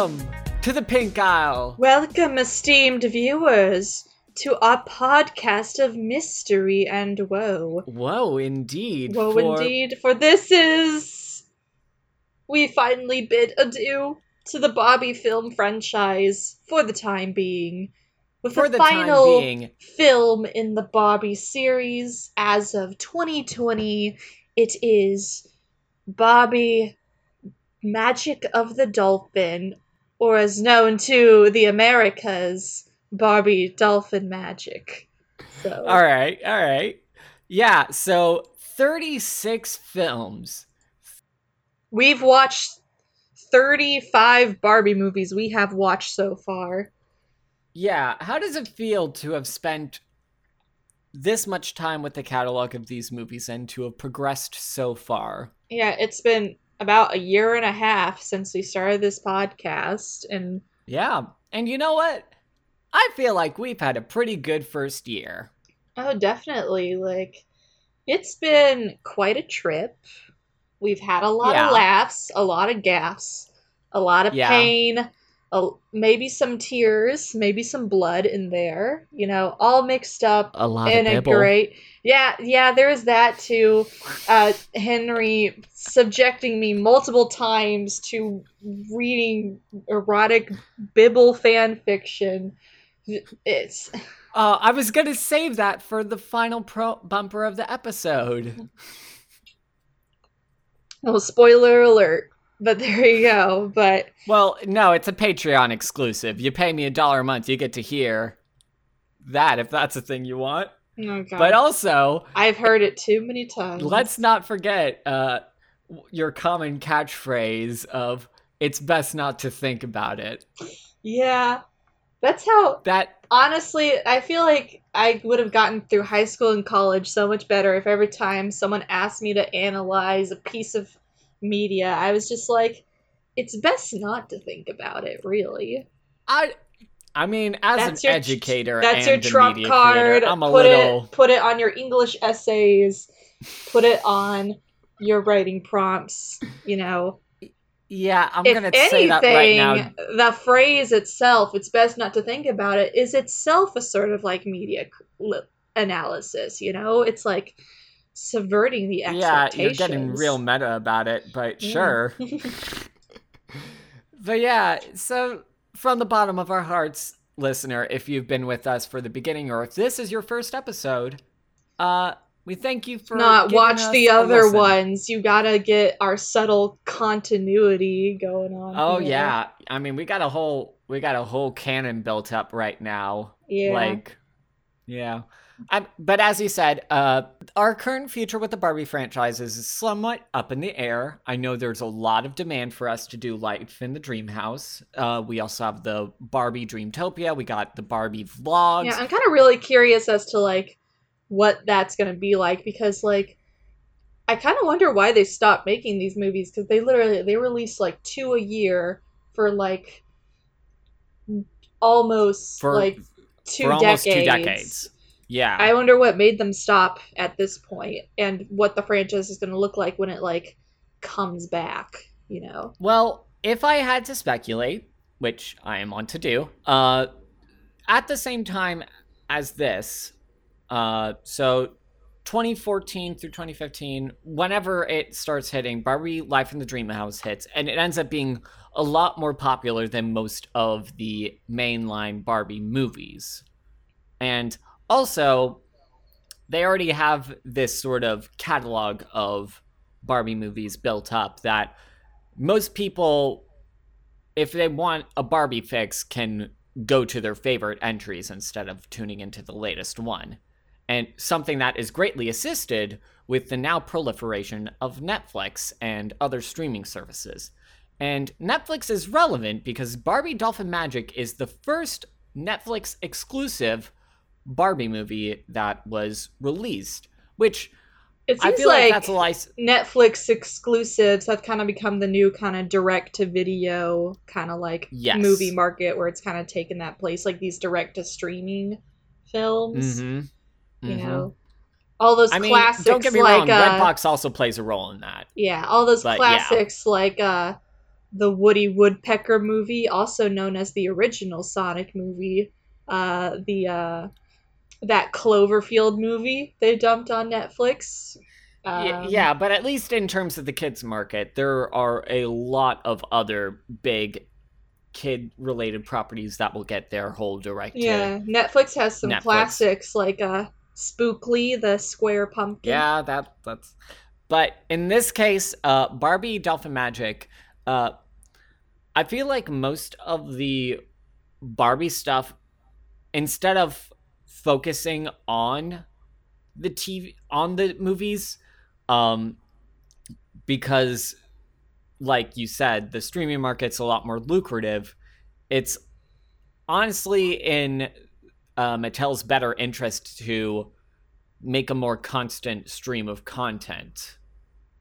Welcome to the Pink Aisle. Welcome, esteemed viewers, to our podcast of mystery and woe. Woe indeed. Woe for- indeed, for this is. We finally bid adieu to the Bobby film franchise for the time being. With For the, the final time being, film in the Bobby series as of 2020, it is Bobby Magic of the Dolphin, or as known to the Americas, Barbie Dolphin Magic. So, all right, all right. Yeah, so 36 films. we've watched 35 Barbie movies we have watched so far. Yeah, how does it feel to have spent this much time with the catalog of these movies and to have progressed so far? Yeah, it's been about a year and a half since we started this podcast, and Yeah, and you know what? I feel like we've had a pretty good first year. Oh, definitely. Like, it's been quite a trip. We've had a lot Yeah. of laughs, a lot of gaffs, a lot of Yeah. pain, a, maybe some tears, maybe some blood in there. You know, all mixed up A lot in of a great. Yeah, yeah. There's that too. Uh, Henry subjecting me multiple times to reading erotic Bible fan fiction. It's Uh, I was gonna save that for the final pro- bumper of the episode. well, spoiler alert. But there you go. But Well, no, it's a Patreon exclusive. You pay me a dollar a month, you get to hear that if that's a thing you want. Oh But also, I've heard it too many times. let's not forget uh, your common catchphrase of "It's best not to think about it." Yeah, that's how. That Honestly, I feel like I would have gotten through high school and college so much better if every time someone asked me to analyze a piece of media, I was just like, it's best not to think about it, really. I, I mean, as That's an your- educator, That's and your trump media card. creator, I'm a put little. it put it on your English essays. Put it on your writing prompts. You know, Yeah, I'm if gonna anything, say that right now. the phrase itself, it's best not to think about it, is itself a sort of like media analysis, you know? It's like subverting the expectations. Yeah, you're getting real meta about it, but Yeah. sure. But yeah, so from the bottom of our hearts, listener, if you've been with us for the beginning or if this is your first episode, uh, we thank you for Not watch the other ones. You gotta get our subtle continuity going on. Oh here. yeah, I mean we got a whole we got a whole canon built up right now. Yeah. Like, yeah. Um, but as you said, uh, our current future with the Barbie franchises is somewhat up in the air. I know there's a lot of demand for us to do Life in the Dream House. Uh, we also have the Barbie Dreamtopia. We got the Barbie vlogs. Yeah, I'm kind of really curious as to like what that's gonna be like because like I kind of wonder why they stopped making these movies because they literally they release like two a year for like almost For- like two for almost two decades. Yeah. I wonder what made them stop at this point and what the franchise is gonna look like when it like comes back. You know. Well, if I had to speculate, which I am on to do, uh, at the same time as this, uh, so 2014 through 2015, whenever it starts hitting, Barbie Life in the Dream House hits, and it ends up being a lot more popular than most of the mainline Barbie movies. And also, they already have this sort of catalog of Barbie movies built up that most people, if they want a Barbie fix, can go to their favorite entries instead of tuning into the latest one. And something that is greatly assisted with the now proliferation of Netflix and other streaming services. And Netflix is relevant because Barbie Dolphin Magic is the first Netflix exclusive Barbie movie that was released, which It I seems feel like, like, that's a license. Netflix exclusives have kind of become the new kind of direct to video kind of like Yes. movie market where it's kind of taken that place, like these direct to streaming films. hmm You know, all those I mean, classics don't get me like wrong. uh, Redbox also plays a role in that. yeah, all those but yeah. classics like uh, the Woody Woodpecker movie, also known as the original Sonic movie, uh, the uh, that Cloverfield movie they dumped on Netflix. Um, yeah, but at least in terms of the kids market, there are a lot of other big kid related properties that will get their whole direct yeah. Netflix has some Netflix. classics like uh, Spookley, the square pumpkin. Yeah, that that's. But in this case, uh, Barbie Dolphin Magic, uh, I feel like most of the Barbie stuff, instead of focusing on the TV on the movies, um, because, like you said, the streaming market's a lot more lucrative. It's honestly in uh, Mattel's better interest to make a more constant stream of content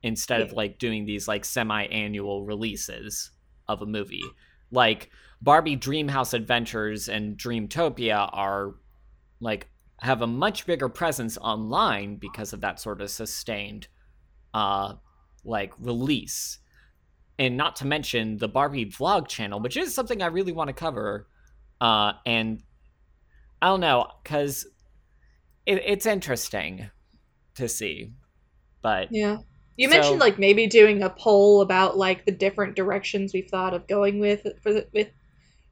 instead of like doing these like semi-annual releases of a movie like barbie dreamhouse adventures and dreamtopia are like have a much bigger presence online because of that sort of sustained uh like release and not to mention the barbie vlog channel which is something i really want to cover uh and i don't know because it, it's interesting to see but Yeah. You So- mentioned like maybe doing a poll about like the different directions we've thought of going with for the, with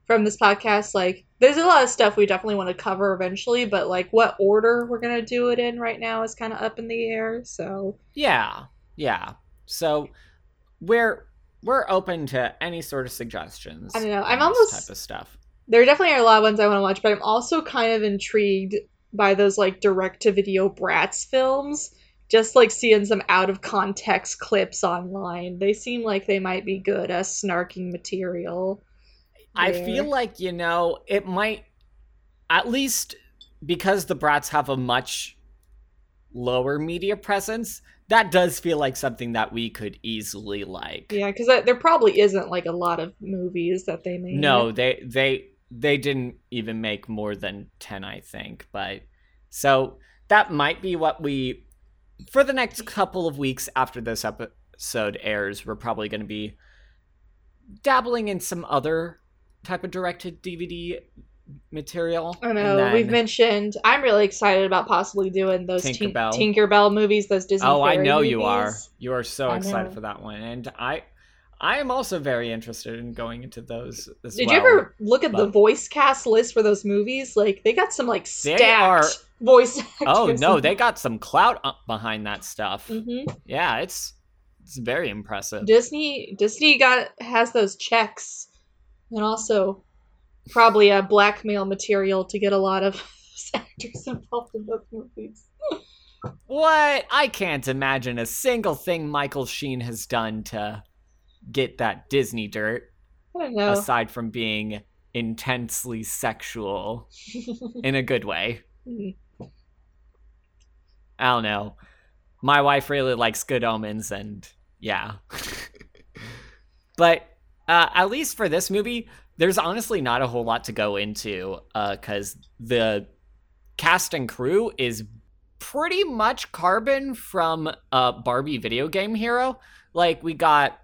from this podcast. Like, there's a lot of stuff we definitely want to cover eventually, but like what order we're gonna do it in right now is kind of up in the air. So Yeah, yeah. So we're we're open to any sort of suggestions. I don't know, I'm almost- type of stuff. there definitely are a lot of ones I want to watch, but I'm also kind of intrigued by those like direct to video brats films. Just like seeing some out of context clips online, they seem like they might be good as snarking material. I feel like you know it might, at least because the Brats have a much lower media presence. That does feel like something that we could easily like. Yeah, because there probably isn't like a lot of movies that they made. No, they they they didn't even make more than 10 I think, but so that might be what we for the next couple of weeks after this episode airs, we're probably going to be dabbling in some other type of directed DVD material. I know we've mentioned. I'm really excited about possibly doing those Tink- Tinkerbell. Tinkerbell movies, those Disney. Oh, I fairy know you are. You are so I excited know. for that one and I I am also very interested in going into those as Did well. you ever look at the voice cast list for those movies? Like they got some like stacked are- voice actors. Oh no, they got some clout up behind that stuff. hmm Yeah, it's it's very impressive. Disney Disney got has those checks, and also probably a blackmail material to get a lot of actors involved in those movies. What? I can't imagine a single thing Michael Sheen has done to get that Disney dirt, I don't know. aside from being intensely sexual in a good way. I don't know. My wife really likes Good Omens, and yeah. but uh, at least for this movie, there's honestly not a whole lot to go into because the cast and crew is pretty much carbon from uh, Barbie video game hero. Like, we got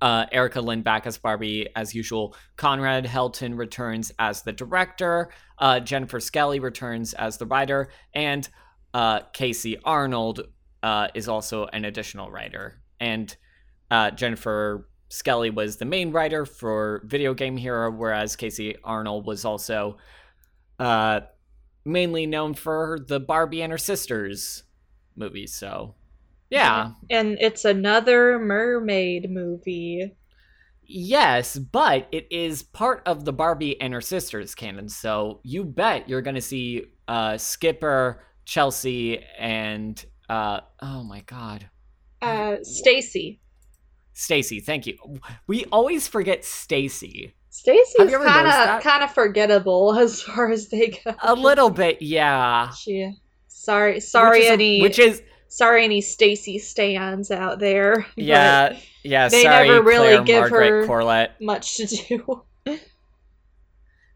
uh, Erica Lindbeck as Barbie as usual. Conrad Helten returns as the director. Uh, Jennifer Skelly returns as the writer. And uh, Kacey Arnold uh, is also an additional writer. And uh, Jennifer Skelly was the main writer for Video Game Hero, whereas Kacey Arnold was also uh, mainly known for the Barbie and her sisters movies. So, yeah. And it's another mermaid movie. Yes, but it is part of the Barbie and her sisters canon. So you bet you're going to see uh, Skipper, Chelsea, and uh, oh my god, Uh, Stacy. Stacy. Thank you. We always forget Stacy. Stacy is kind of kind of forgettable as far as they go. A little bit, yeah. She, sorry, sorry, which any, which is sorry, any Stacy stands out there. yeah, yeah. they sorry, never really Claire give Margaret her- Corlett. much to do.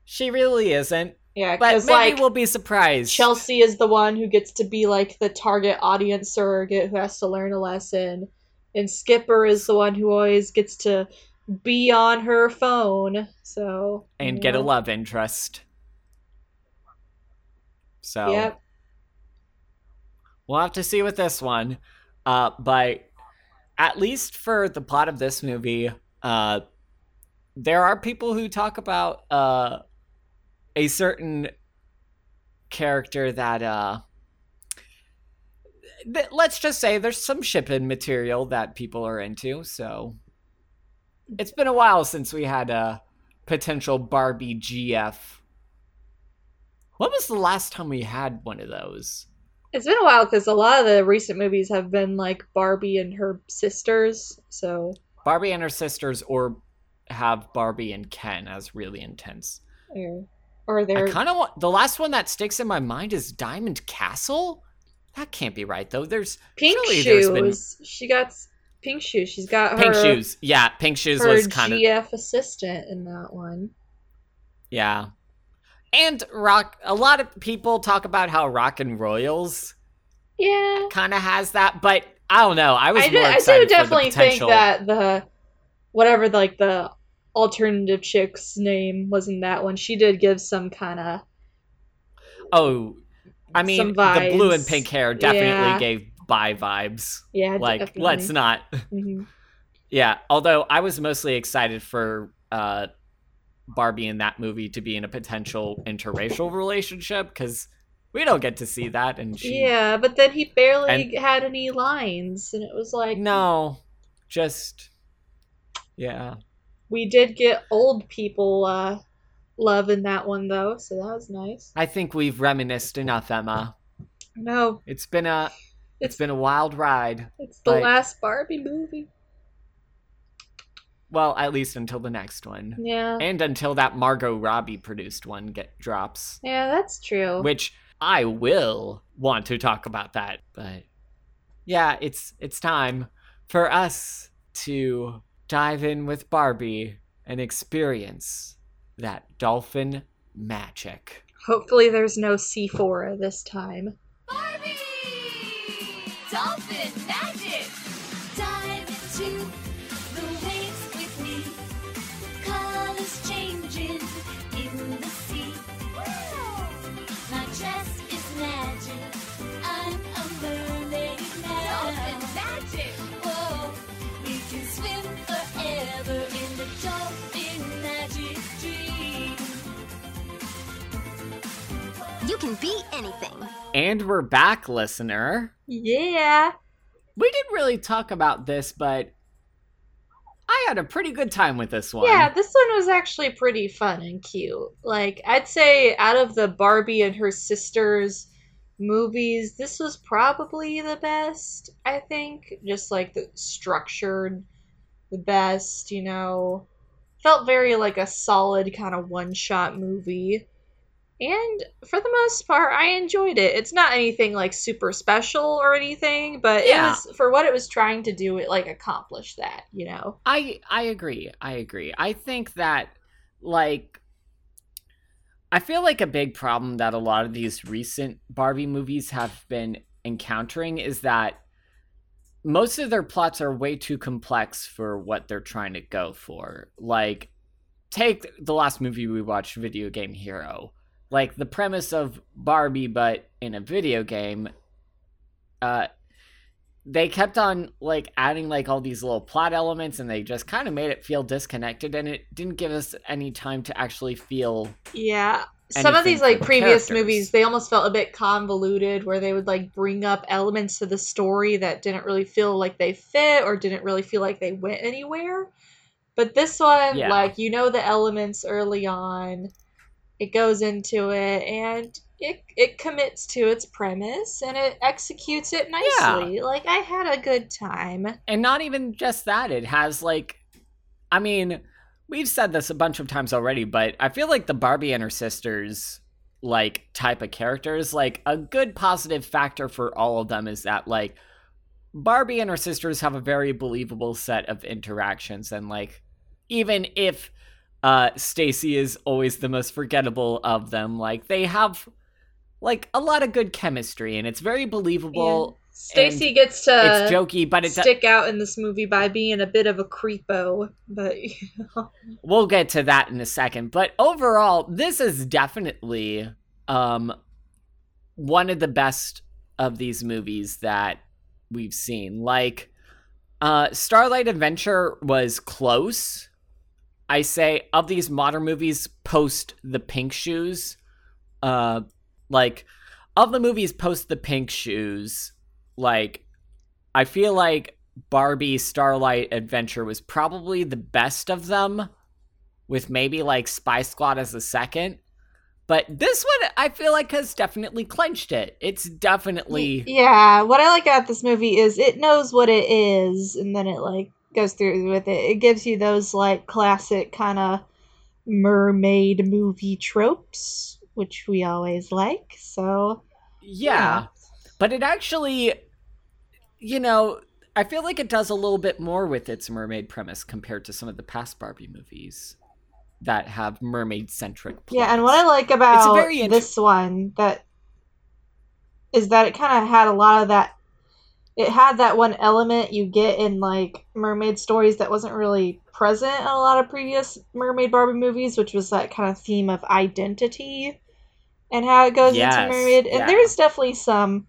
She really isn't, yeah, but maybe like we'll be surprised. Chelsea is the one who gets to be like the target audience surrogate who has to learn a lesson, and Skipper is the one who always gets to be on her phone. So and you get a love interest. So Yep. we'll have to see with this one. Uh, but at least for the plot of this movie, uh, there are people who talk about uh, a certain character that uh, th- let's just say there's some shipping material that people are into. So it's been a while since we had a potential Barbie GF. When was the last time we had one of those? It's been a while because a lot of the recent movies have been like Barbie and her sisters. So Barbie and her sisters, or have Barbie and Ken as really intense. or, or I they're kind of want the last one that sticks in my mind is Diamond Castle. That can't be right though. There's pink shoes. been- She got pink shoes. She's got her Pink Shoes. Yeah, Pink Shoes her was kind of GF assistant in that one. yeah. And rock. A lot of people talk about how Rock and Royals Yeah. kind of has that, but I don't know. I was I do, I do the definitely think that the whatever like the alternative chick's name was in that one. She did give some kind of Oh, I mean, the blue and pink hair definitely Yeah. gave bi vibes. yeah. Like, definitely. let's not. Mhm. Yeah, although I was mostly excited for uh, Barbie in that movie to be in a potential interracial relationship because we don't get to see that, and she Yeah, but then he barely And- had any lines, and it was like no, just yeah, we did get old people uh love in that one though, so that was nice. I think we've reminisced enough, Emma. No, It's been a it's been a wild ride. it's the but- last Barbie movie. Well, at least until the next one, Yeah, and until that Margot Robbie produced one get drops. yeah, that's true. which I will want to talk about that. But yeah, it's it's time for us to dive in with Barbie and experience that dolphin magic. Hopefully, there's no Sephora this time. Barbie! Dolphin magic! You can be anything. And we're back, listener. Yeah, We didn't really talk about this, but I had a pretty good time with this one. yeah, this one was actually pretty fun and cute. Like, I'd say out of the Barbie and her sisters movies, this was probably the best, I think. Just like the structured, the best, you know. Felt very like a solid kind of one shot movie. And for the most part, I enjoyed it. It's not anything like super special or anything, but Yeah. it was for what it was trying to do, it like accomplished that, you know. I I agree. I agree. I think that like I feel like a big problem that a lot of these recent Barbie movies have been encountering is that most of their plots are way too complex for what they're trying to go for. Like take the last movie we watched, Video Game Hero. Like the premise of Barbie but in a video game uh they kept on like adding like all these little plot elements and they just kind of made it feel disconnected and it didn't give us any time to actually feel Yeah. Some of these like the previous characters. movies, they almost felt a bit convoluted where they would like bring up elements to the story that didn't really feel like they fit or didn't really feel like they went anywhere. But this one, Yeah. like you know the elements early on, it goes into it and it it commits to its premise and it executes it nicely. Yeah. Like I had a good time. and not even just that it has like i mean we've said this a bunch of times already but i feel like the barbie and her sisters like type of characters like a good positive factor for all of them is that like barbie and her sisters have a very believable set of interactions and like even if uh stacy is always the most forgettable of them like they have like a lot of good chemistry and it's very believable Stacy gets to it's jokey, but it's stick out in this movie by being a bit of a creepo, but you know. we'll get to that in a second. But overall, this is definitely um one of the best of these movies that we've seen. Like uh Starlight Adventure was close. I say of these modern movies post the pink shoes, uh like of the movies post the pink shoes, like I feel like Barbie Starlight Adventure was probably the best of them, with maybe like Spy Squad as the second. But this one, I feel like, has definitely clenched it. It's definitely. Yeah, what I like about this movie is it knows what it is, and then it like goes through with it. It gives you those like classic kind of mermaid movie tropes, which we always like. So Yeah. But it actually, you know, I feel like it does a little bit more with its mermaid premise compared to some of the past Barbie movies that have mermaid centric Yeah, and what I like about this one that is that it kind of had a lot of that. It had that one element you get in like mermaid stories that wasn't really present in a lot of previous mermaid Barbie movies, which was that kind of theme of identity and how it goes Yes, into mermaid. And yeah. there's definitely some.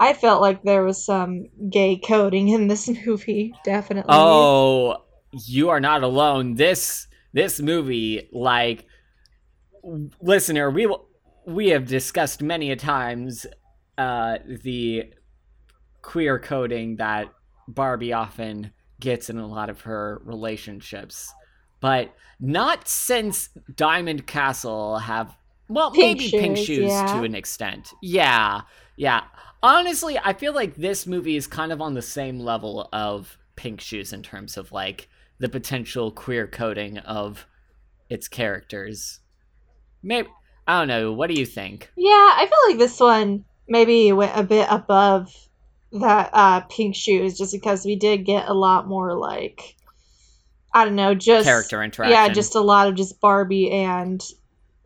I felt like there was some gay coding in this movie, definitely. Oh, you are not alone. This this movie, like listener, we will we have discussed many a times uh the queer coding that Barbie often gets in a lot of her relationships. But not since Diamond Castle have well, Pink maybe pink shoes, shoes yeah. to an extent. Yeah. Yeah. Honestly, I feel like this movie is kind of on the same level of Pink Shoes in terms of like the potential queer coding of its characters. Maybe I don't know. What do you think? Yeah, I feel like this one maybe went a bit above that uh pink shoes just because we did get a lot more like I don't know, just Character interaction. Yeah, just a lot of just Barbie and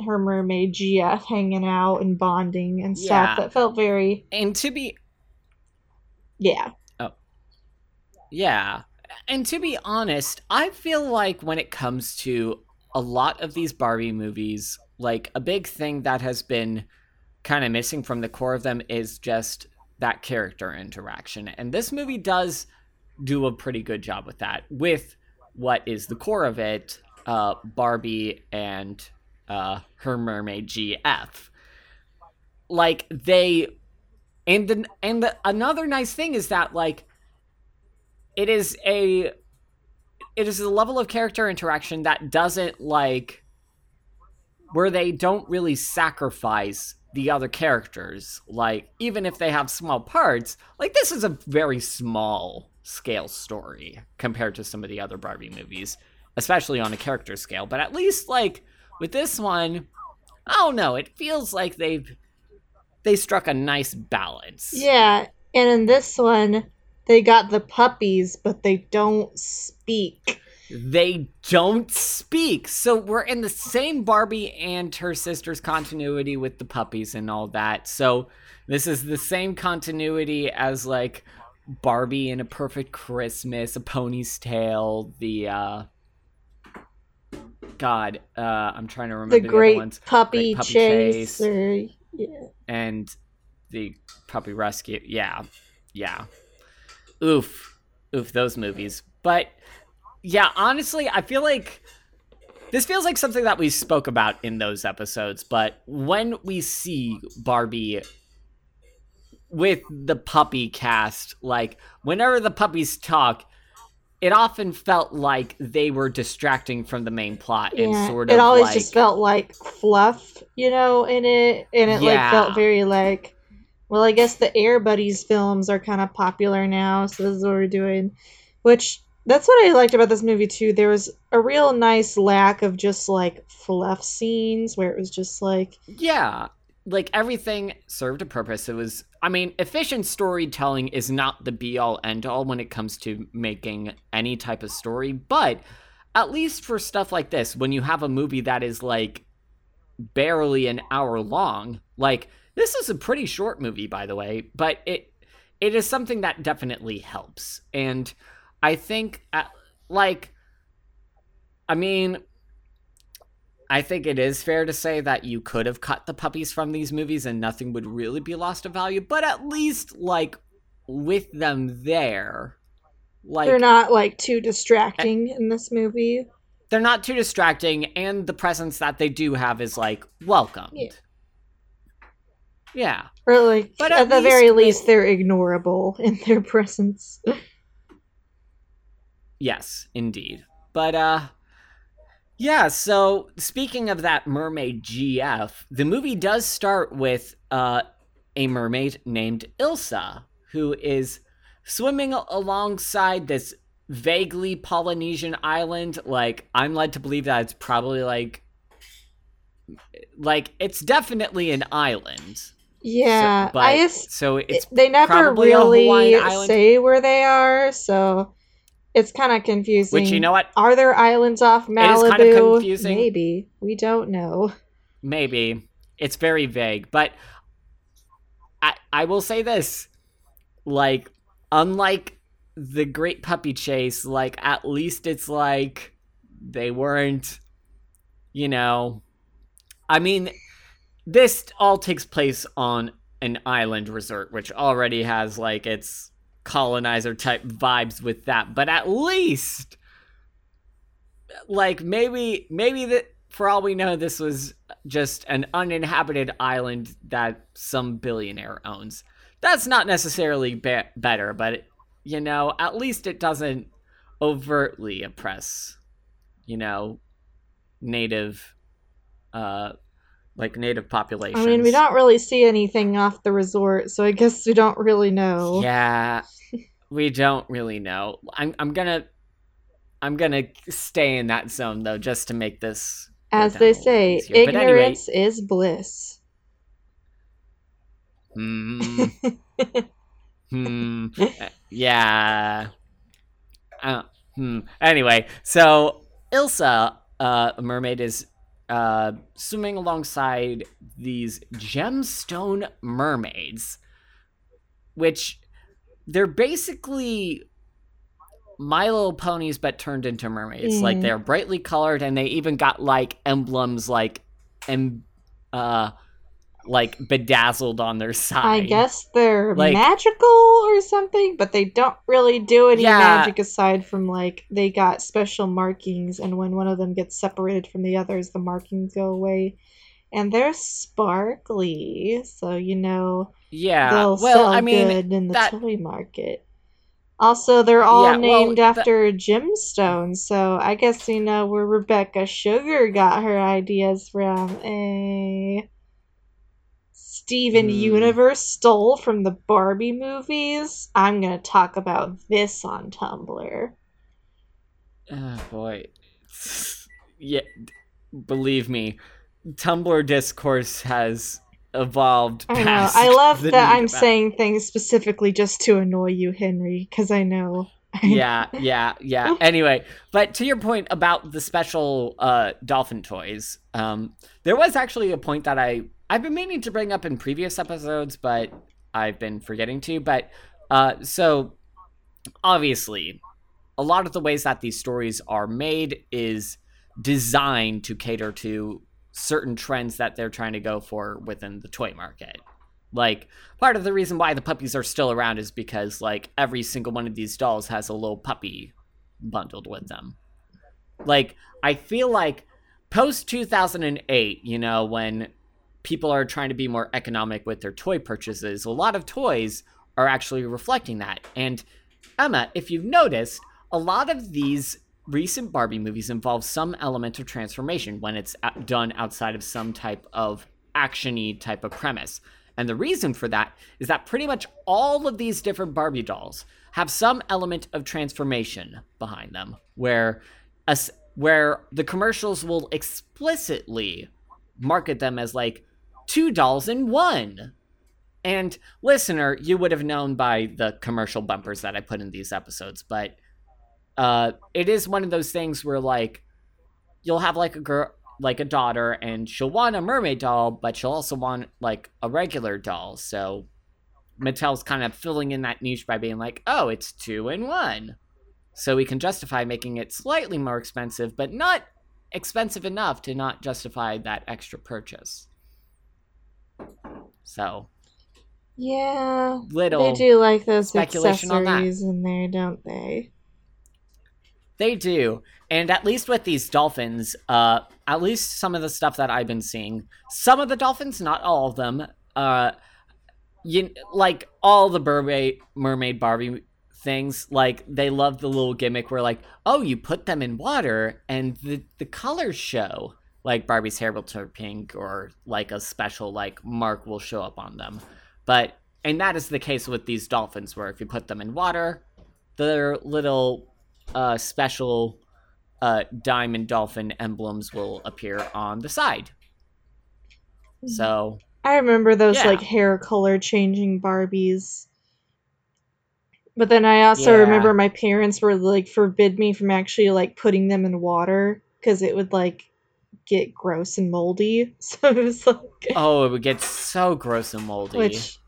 her mermaid GF hanging out and bonding and stuff Yeah. that felt very and to be yeah. Oh, yeah. And to be honest, I feel like when it comes to a lot of these Barbie movies, like a big thing that has been kind of missing from the core of them is just that character interaction. And this movie does do a pretty good job with that, with what is the core of it uh, Barbie and uh, her mermaid GF. Like, they. And the, and the, another nice thing is that like it is a it is a level of character interaction that doesn't like where they don't really sacrifice the other characters. Like even if they have small parts like this is a very small scale story compared to some of the other barbie movies especially on a character scale. But at least like with this one oh don't know it feels like they've they struck a nice balance. Yeah, and in this one they got the puppies but they don't speak. They don't speak. So we're in the same Barbie and her sister's continuity with the puppies and all that. So this is the same continuity as like Barbie in a Perfect Christmas, A Pony's Tale, the uh God, uh I'm trying to remember The the, great ones. puppy, Great Puppy chase, Chase. or yeah. and the puppy rescue. Yeah, yeah. Oof, oof, those movies. But yeah, honestly, I feel like this feels like something that we spoke about in those episodes. But when we see Barbie with the puppy cast, like whenever the puppies talk. It often felt like they were distracting from the main plot and Yeah, sort of it always like, just felt like fluff, you know, in it, and it like felt very like. Well, I guess the Air Buddies films are kind of popular now, so this is what we're doing. Which that's what I liked about this movie too. There was a real nice lack of just like fluff scenes where it was just like Yeah, like everything served a purpose. It was, I mean, efficient storytelling is not the be all end all when it comes to making any type of story, but at least for stuff like this, when you have a movie that is like barely an hour long, like this is a pretty short movie, by the way, but it it is something that definitely helps. And I think, uh, like, I mean, I think it is fair to say that you could have cut the puppies from these movies and nothing would really be lost of value, but at least, like, with them there, like, They're not like too distracting in this movie. they're not too distracting, and the presence that they do have is, like, welcomed. Yeah. Yeah. Or like But at, at the very least they're ignorable in their presence. Yes, indeed. But uh yeah, so speaking of that mermaid GF, the movie does start with uh a mermaid named Ilsa who is swimming alongside this vaguely Polynesian island. Like I'm led to believe that it's probably like like it's definitely an island. So- Yeah, but I so it's they never really say where they are, so it's kind of confusing. which you know what? Are there islands off Malibu? is kind of confusing. Maybe we don't know. Maybe. It's very vague, but I I will say this. Like unlike the Great Puppy Chase, like at least it's like they weren't you know I mean this all takes place on an island resort which already has like its colonizer type vibes with that, but at least like maybe maybe that for all we know this was just an uninhabited island that some billionaire owns. That's not necessarily be- better but you know at least it doesn't overtly oppress you know native uh like native populations I mean, we don't really see anything off the resort, so I guess we don't really know. yeah we don't really know i'm i'm gonna i'm gonna stay in that zone though just to make this As they say. But anyway, ignorance is bliss. Hmm. hmm. Yeah. Uh, hmm. Anyway, so Ilsa, uh, a mermaid, is uh, swimming alongside these gemstone mermaids, which they're basically My Little Ponies but turned into mermaids. Like Mm. they're brightly colored, and they even got like emblems, like em- uh, like bedazzled on their side. I guess they're Like- magical or something, but they don't really do any Yeah. magic aside from like they got special markings, and when one of them gets separated from the others, the markings go away. And they're sparkly, so you know Yeah. they'll well, I mean, good in the that- toy market. Also, they're all Yeah, named that- after gemstones, so I guess you know where Rebecca Sugar got her ideas from. Eh. Steven Hmm. Universe stole from the Barbie movies. I'm gonna talk about this on Tumblr. Oh boy. Yeah, believe me, Tumblr discourse has evolved. I know. past I love that I'm about- saying things specifically just to annoy you, Henry, because I know. yeah, yeah, yeah. Anyway, but to your point about the special uh, dolphin toys, um, there was actually a point that I I've been meaning to bring up in previous episodes, but I've been forgetting to. But uh, so obviously, a lot of the ways that these stories are made is designed to cater to certain trends that they're trying to go for within the toy market. Like part of the reason why the puppies are still around is because like every single one of these dolls has a little puppy bundled with them. Like I feel like post 2008, you know, when people are trying to be more economic with their toy purchases, a lot of toys are actually reflecting that. And Emma, if you've noticed, a lot of these recent Barbie movies involve some element of transformation when it's done outside of some type of actiony type of premise. And the reason for that is that pretty much all of these different Barbie dolls have some element of transformation behind them, where as where the commercials will explicitly market them as like two dolls in one. And listener, you would have known by the commercial bumpers that I put in these episodes, but uh, it is one of those things where like you'll have like a girl like a daughter and she'll want a mermaid doll but she'll also want like a regular doll so Mattel's kind of filling in that niche by being like, oh, it's two in one. So we can justify making it slightly more expensive, but not expensive enough to not justify that extra purchase. So, Yeah. little. They do like those speculation accessories in there, don't they? They do. And at least with these dolphins, uh, at least some of the stuff that I've been seeing, some of the dolphins, not all of them, uh, you like all the mermaid, mermaid Barbie things, like they love the little gimmick where like, oh, you put them in water and the the colors show. Like Barbie's hair will turn pink, or like a special like mark will show up on them. But and that is the case with these dolphins, where if you put them in water, their little uh, special uh, diamond dolphin emblems will appear on the side. So I remember those Yeah. like hair color changing Barbies. But then I also Yeah. remember my parents were like forbid me from actually like putting them in water because it would like get gross and moldy. So it was like oh, it would get so gross and moldy. which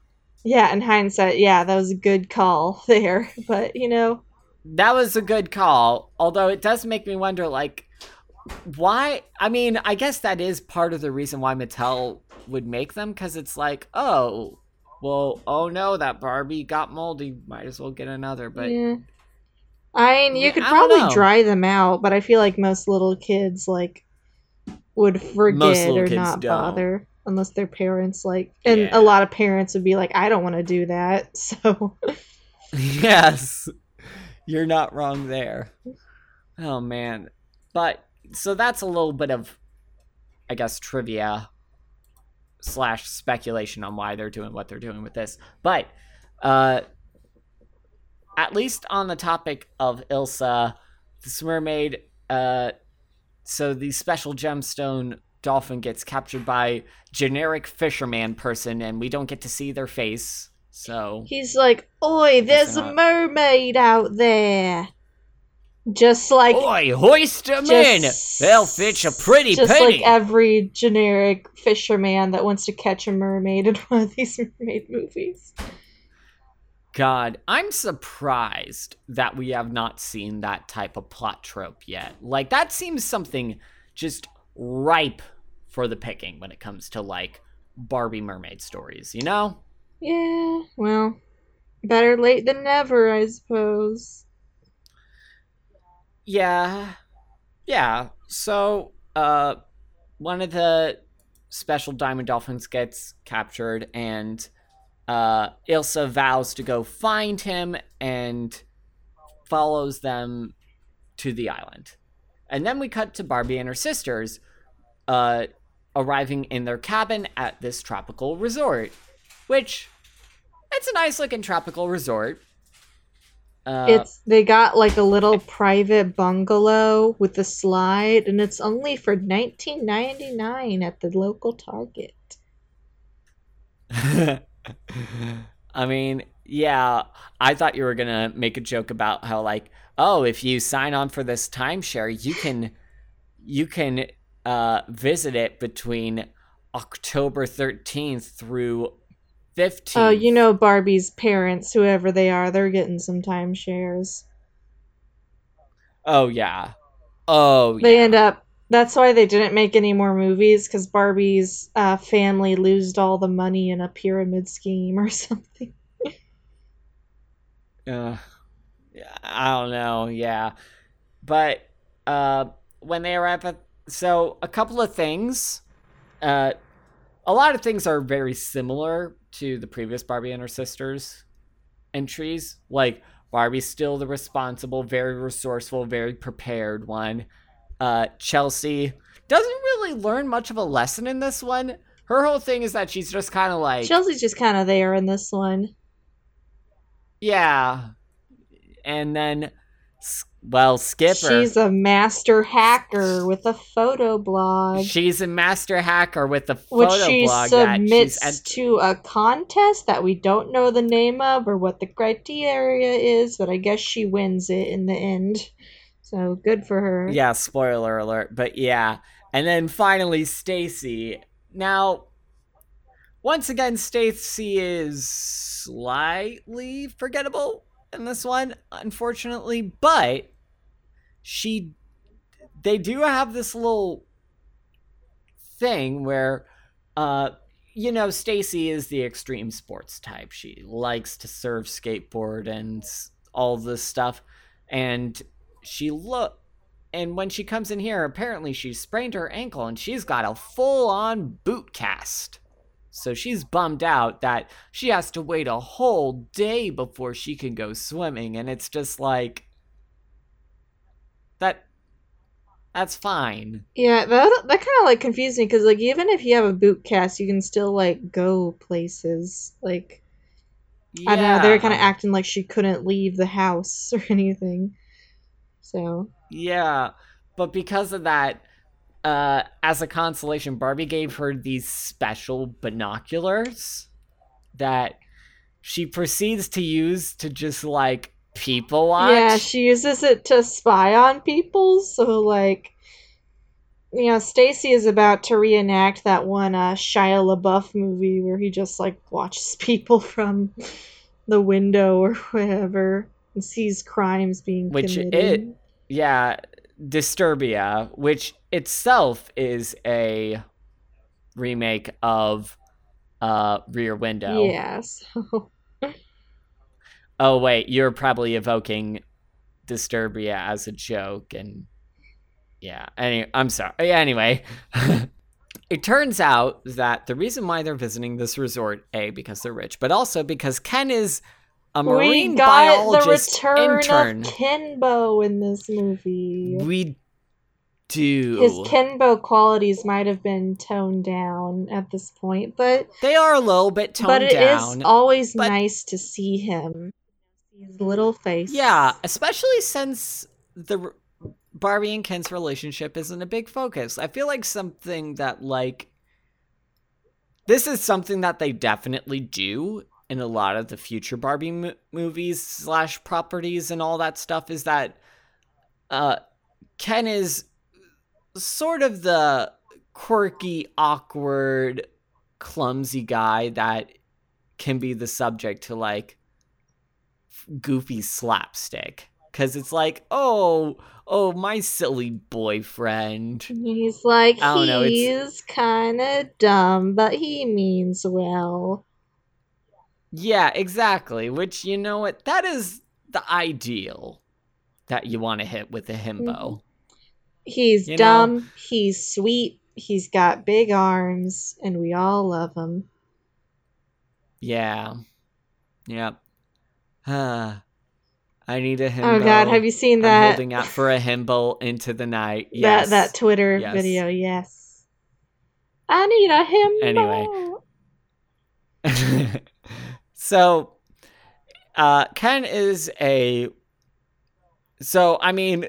yeah, in hindsight, yeah, that was a good call there. But you know, That was a good call, although it does make me wonder, like, why? I mean, I guess that is part of the reason why Mattel would make them, because it's like, oh, well, oh no, that Barbie got moldy. Might as well get another. But yeah. I mean, you Yeah, could I don't know. probably dry them out, but I feel like most little kids like would forget or not don't. bother unless their parents like and Yeah. a lot of parents would be like I don't want to do that. So yes, you're not wrong there. Oh man, but so that's a little bit of, I guess, trivia slash speculation on why they're doing what they're doing with this. But uh, at least on the topic of Ilsa, this mermaid, uh, so the special gemstone dolphin gets captured by generic fisherman person, and we don't get to see their face. So he's like, "Oi, there's a mermaid out there." Just like Oi, hoist 'em in! just- They'll fetch a pretty just penny! like every generic fisherman that wants to catch a mermaid in one of these mermaid movies. God, I'm surprised that we have not seen that type of plot trope yet. Like, that seems something just ripe for the picking when it comes to, like, Barbie mermaid stories, you know? Yeah, well, better late than never, I suppose. Yeah. Yeah. So, uh, one of the special diamond dolphins gets captured, and uh, Ilsa vows to go find him and follows them to the island. And then we cut to Barbie and her sisters uh, arriving in their cabin at this tropical resort, which it's a nice looking tropical resort. Uh, it's they got like a little private bungalow with a slide, and it's only for nineteen ninety nine at the local Target. I mean, yeah, I thought you were gonna make a joke about how like, oh, if you sign on for this timeshare, you can you can uh visit it between October 13th through 15th. Oh, you know Barbie's parents, whoever they are, they're getting some timeshares. Oh yeah. Oh They yeah. end up. That's why they didn't make any more movies because Barbie's uh, family lost all the money in a pyramid scheme or something. Uh, I don't know. Yeah, but uh, when they arrive at so a couple of things, uh, a lot of things are very similar to the previous Barbie and her sisters entries. Like Barbie's still the responsible, very resourceful, very prepared one. Uh, Chelsea doesn't really learn much of a lesson in this one. Her whole thing is that she's just kind of like Chelsea's just kind of there in this one. Yeah. And then, well, Skipper. She's a master hacker with a photo blog. She's a master hacker with a which photo she blog that she's submits ent- to a contest that we don't know the name of or what the criteria is, but I guess she wins it in the end. So good for her. Yeah, spoiler alert. But yeah. And then finally, Stacy. Now, once again, Stacy is slightly forgettable in this one, unfortunately, but she they do have this little thing where uh you know Stacy is the extreme sports type. She likes to surf, skateboard and all this stuff and she look and when she comes in here apparently she sprained her ankle and she's got a full on boot cast. So she's bummed out that she has to wait a whole day before she can go swimming and it's just like that that's fine. Yeah, that that kind of like confused me because like even if you have a boot cast, you can still like go places. Like I don't know, they were kind of acting like she couldn't leave the house or anything. So Yeah, but because of that, uh, as a consolation, Barbie gave her these special binoculars that she proceeds to use to just like people watch. yeah, she uses it to spy on people. So like, you know, Stacy is about to reenact that one uh, Shia LaBeouf movie where he just like watches people from the window or whatever and sees crimes being Which committed. it- yeah, Disturbia, which itself is a remake of uh Rear Window. Yeah, so Oh wait, you're probably evoking Disturbia as a joke and yeah. Any I'm sorry. Yeah, Anyway, it turns out that the reason why they're visiting this resort, A, because they're rich, but also because Ken is a marine we got the return intern. of Kenbo in this movie. we do. His Kenbo qualities might have been toned down at this point, but they are a little bit toned down. but it is down. always but- nice to see him. His little face. Yeah, especially since the Barbie and Ken's relationship isn't a big focus. I feel like something that like this is something that they definitely do in a lot of the future Barbie mo- movies slash properties and all that stuff is that uh Ken is sort of the quirky, awkward, clumsy guy that can be the subject to like goofy slapstick because it's like oh oh my silly boyfriend He's like, I don't know, it's- he's kind of dumb, but he means well. Yeah exactly which you know what that is the ideal that you want to hit with a himbo He's You know? dumb, he's sweet, he's got big arms, and we all love him. yeah yep Ah, i need a himbo Oh god, have you seen that? i'm holding out for a himbo into the night yes that that Twitter Yes. video? Yes. I need a him. Anyway. So uh ken is a so i mean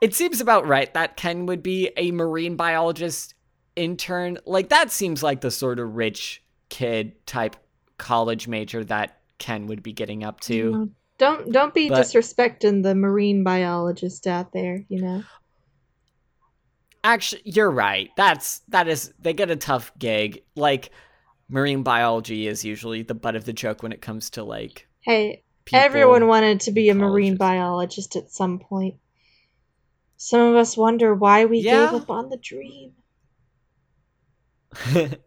it seems about right that ken would be a marine biologist intern. Like that seems like the sort of rich kid type college major that ken would be getting up to. Don't don't be But- disrespecting the marine biologist out there, you know. actually you're right. That's that is they get a tough gig. Like marine biology is usually the butt of the joke when it comes to like Hey, people everyone wanted to be a marine biologist at some point. Some of us wonder why we Yeah. gave up on the dream.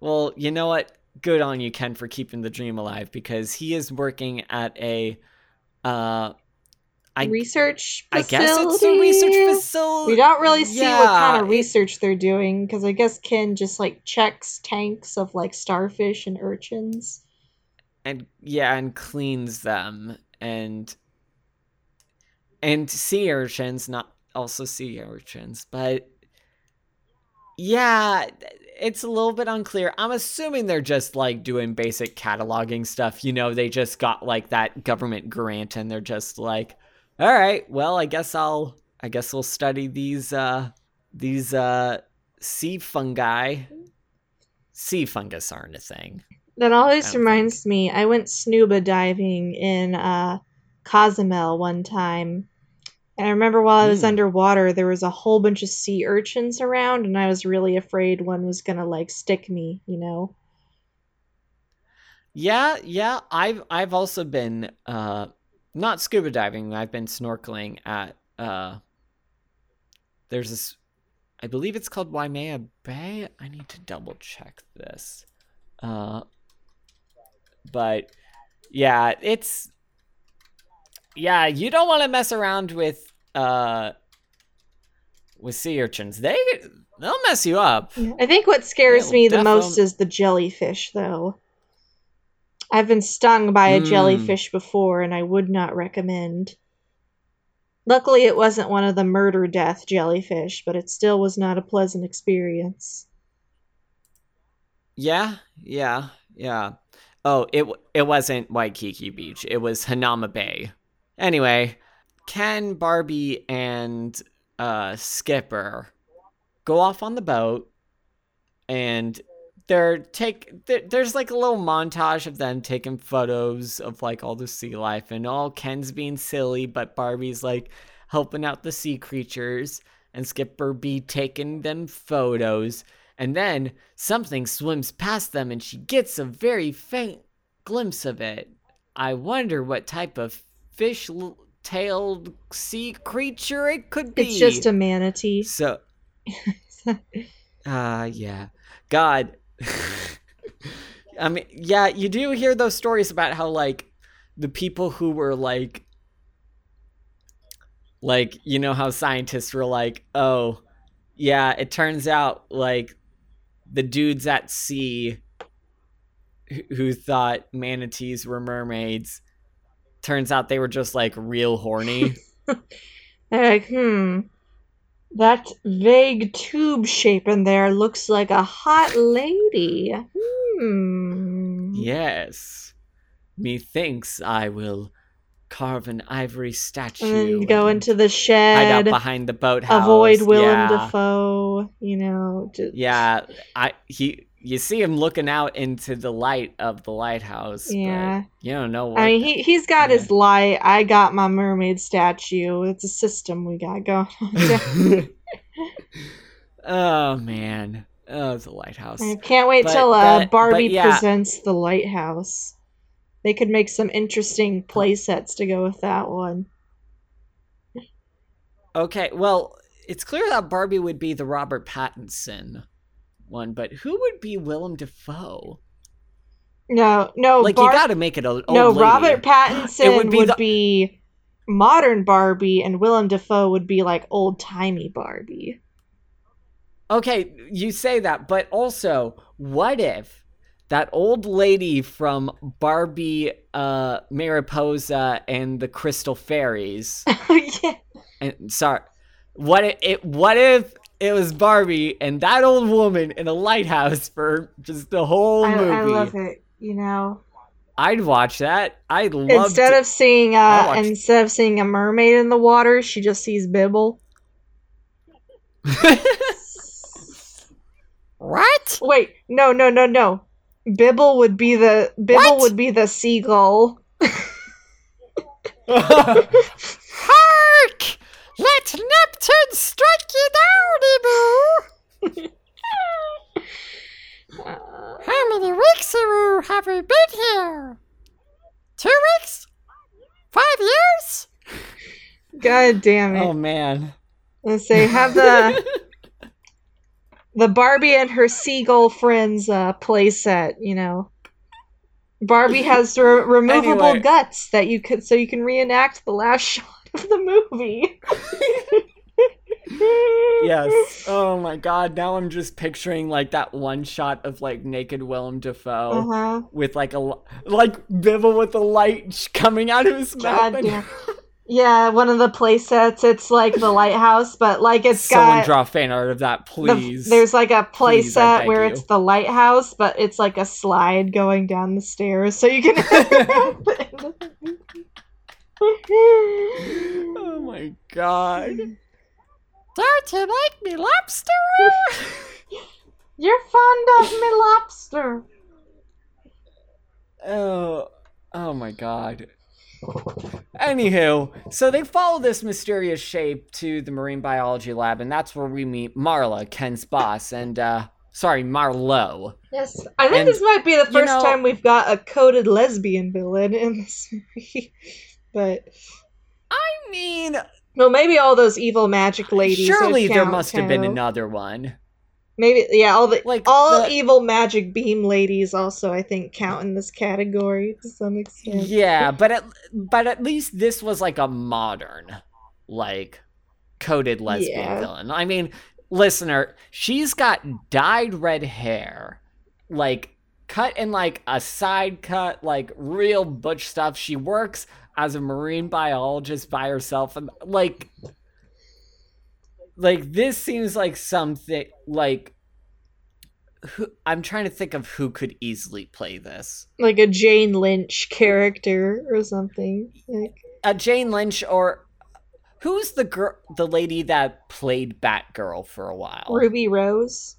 well, you know what? Good on you, Ken, for keeping the dream alive because he is working at a uh I research I facility. guess it's a research facility. We don't really see what kind of Yeah, research they're doing because I guess Ken just like checks tanks of like starfish and urchins. and yeah, and cleans them and and sea urchins, not also sea urchins, but yeah, it's a little bit unclear. I'm assuming they're just like doing basic cataloging stuff. You know, they just got like that government grant and they're just like, all right, well, I guess I'll I guess we'll study these uh these uh sea fungi. Sea fungus aren't a thing. That always reminds me, I went snuba diving in uh, Cozumel one time. And I remember while I was Mm. underwater, there was a whole bunch of sea urchins around, and I was really afraid one was gonna like stick me, you know? Yeah, yeah. I've I've also been uh not scuba diving. I've been snorkeling at uh there's this I believe it's called Waimea Bay. I need to double check this. Uh but yeah, it's yeah, you don't want to mess around with uh with sea urchins. They they'll mess you up. I think what scares me the most is the jellyfish, though. I've been stung by a Mm. jellyfish before, and I would not recommend. Luckily, it wasn't one of the murder death jellyfish, but it still was not a pleasant experience. Yeah, yeah, yeah. Oh, it it wasn't Waikiki Beach. It was Hanauma Bay. Anyway, Ken, Barbie, and uh, Skipper go off on the boat, and they're take. there- There's like a little montage of them taking photos of like all the sea life, and all Ken's being silly, but Barbie's like helping out the sea creatures, and Skipper be taking them photos. And then something swims past them and she gets a very faint glimpse of it. I wonder what type of fish tailed sea creature it could be. It's just a manatee. So, uh, yeah. God. I mean, yeah, you do hear those stories about how, like, the people who were, like, like, you know, how scientists were like, oh, yeah, it turns out, like, the dudes at sea who- thought manatees were mermaids turns out they were just, like, real horny. Like, hmm, that vague tube shape in there looks like a hot lady. Hmm. Yes. Methinks I will carve an ivory statue. And go and into the shed. hide out behind the boathouse. avoid Willem yeah. Dafoe, you know. Just, Yeah, I he you see him looking out into the light of the lighthouse. Yeah. you don't know what. I mean, he, he's got Yeah. his light. I got my mermaid statue. It's a system we got going on. oh man, oh, a lighthouse. I can't wait But till uh, Barbie but yeah. presents the lighthouse. They could make some interesting play sets to go with that one. Okay, well, it's clear that Barbie would be the Robert Pattinson one, but who would be Willem Dafoe? No, no, like Bar- you got to make it a old no. lady. Robert Pattinson would would, be be, the- modern Barbie, and Willem Dafoe would be like old timey Barbie. Okay, you say that, but also, what if that old lady from Barbie, uh, Mariposa and the Crystal Fairies? yeah. And sorry, what if it? What if it was Barbie and that old woman in a lighthouse for just the whole I, movie? I love it. You know, I'd watch that. I'd love. instead to- of seeing uh, instead of seeing a mermaid in the water, she just sees Bibble. what? Wait, no, no, no, no. Bibble would be the Bibble What? would be the seagull. Hark! Let Neptune strike you down, Ebu! Uh, How many weeks Ebu, have we been here? Two weeks? Five years? God damn it! Oh man. Let's say have the the Barbie and her seagull friends uh, play set. You know, Barbie has re- removable Anyway. guts that you could so you can reenact the last shot of the movie. yes. Oh my god, now I'm just picturing like that one shot of like naked Willem Dafoe Uh-huh. with like a like Bibble with the light coming out of his mouth. God and- damn. Yeah, one of the play sets. It's like the lighthouse, but like it's Someone got draw fan art of that, the- please. there's like a play Please, set where you. it's the lighthouse, but it's like a slide going down the stairs, so you can. oh my god. Don't you like me lobster? You're fond of me lobster. Oh, oh my god. Anywho, so they follow this mysterious shape to the marine biology lab, and that's where we meet Marla, Ken's boss, and uh, sorry, Marlowe. Yes, I think And, this might be the you first know- time we've got a coded lesbian villain in this movie. but I mean, no, maybe all those evil magic ladies. surely there count, must have been another one. Maybe yeah, all the Like, all the- evil magic beam ladies also I think count in this category to some extent. Yeah, but at but at least this was like a modern, like coded lesbian Yeah. villain. I mean, listener, she's got dyed red hair, like cut in like a side cut, like real butch stuff. She works as a marine biologist by herself, and like, like this seems like something like. Who, I'm trying to think of who could easily play this. Like a Jane Lynch character or something. Like a Jane Lynch or who's the girl, the lady that played Batgirl for a while? Ruby Rose.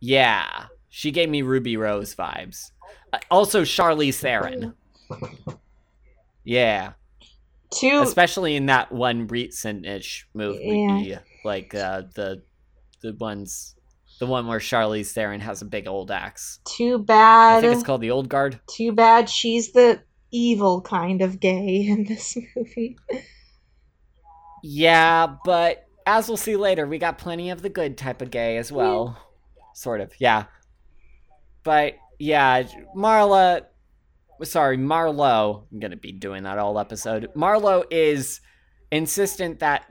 Yeah, she gave me Ruby Rose vibes. Uh, also, Charlize Theron. Yeah, Two especially in that one recent-ish movie, like uh, the the ones, the one where Charlize Theron has a big old axe. too bad. I think it's called the Old Guard. Too bad she's the evil kind of gay in this movie. Yeah, but as we'll see later, we got plenty of the good type of gay as well. Sort of, yeah. But yeah, Marla sorry, Marlowe, I'm to be doing that all episode. Marlowe is insistent that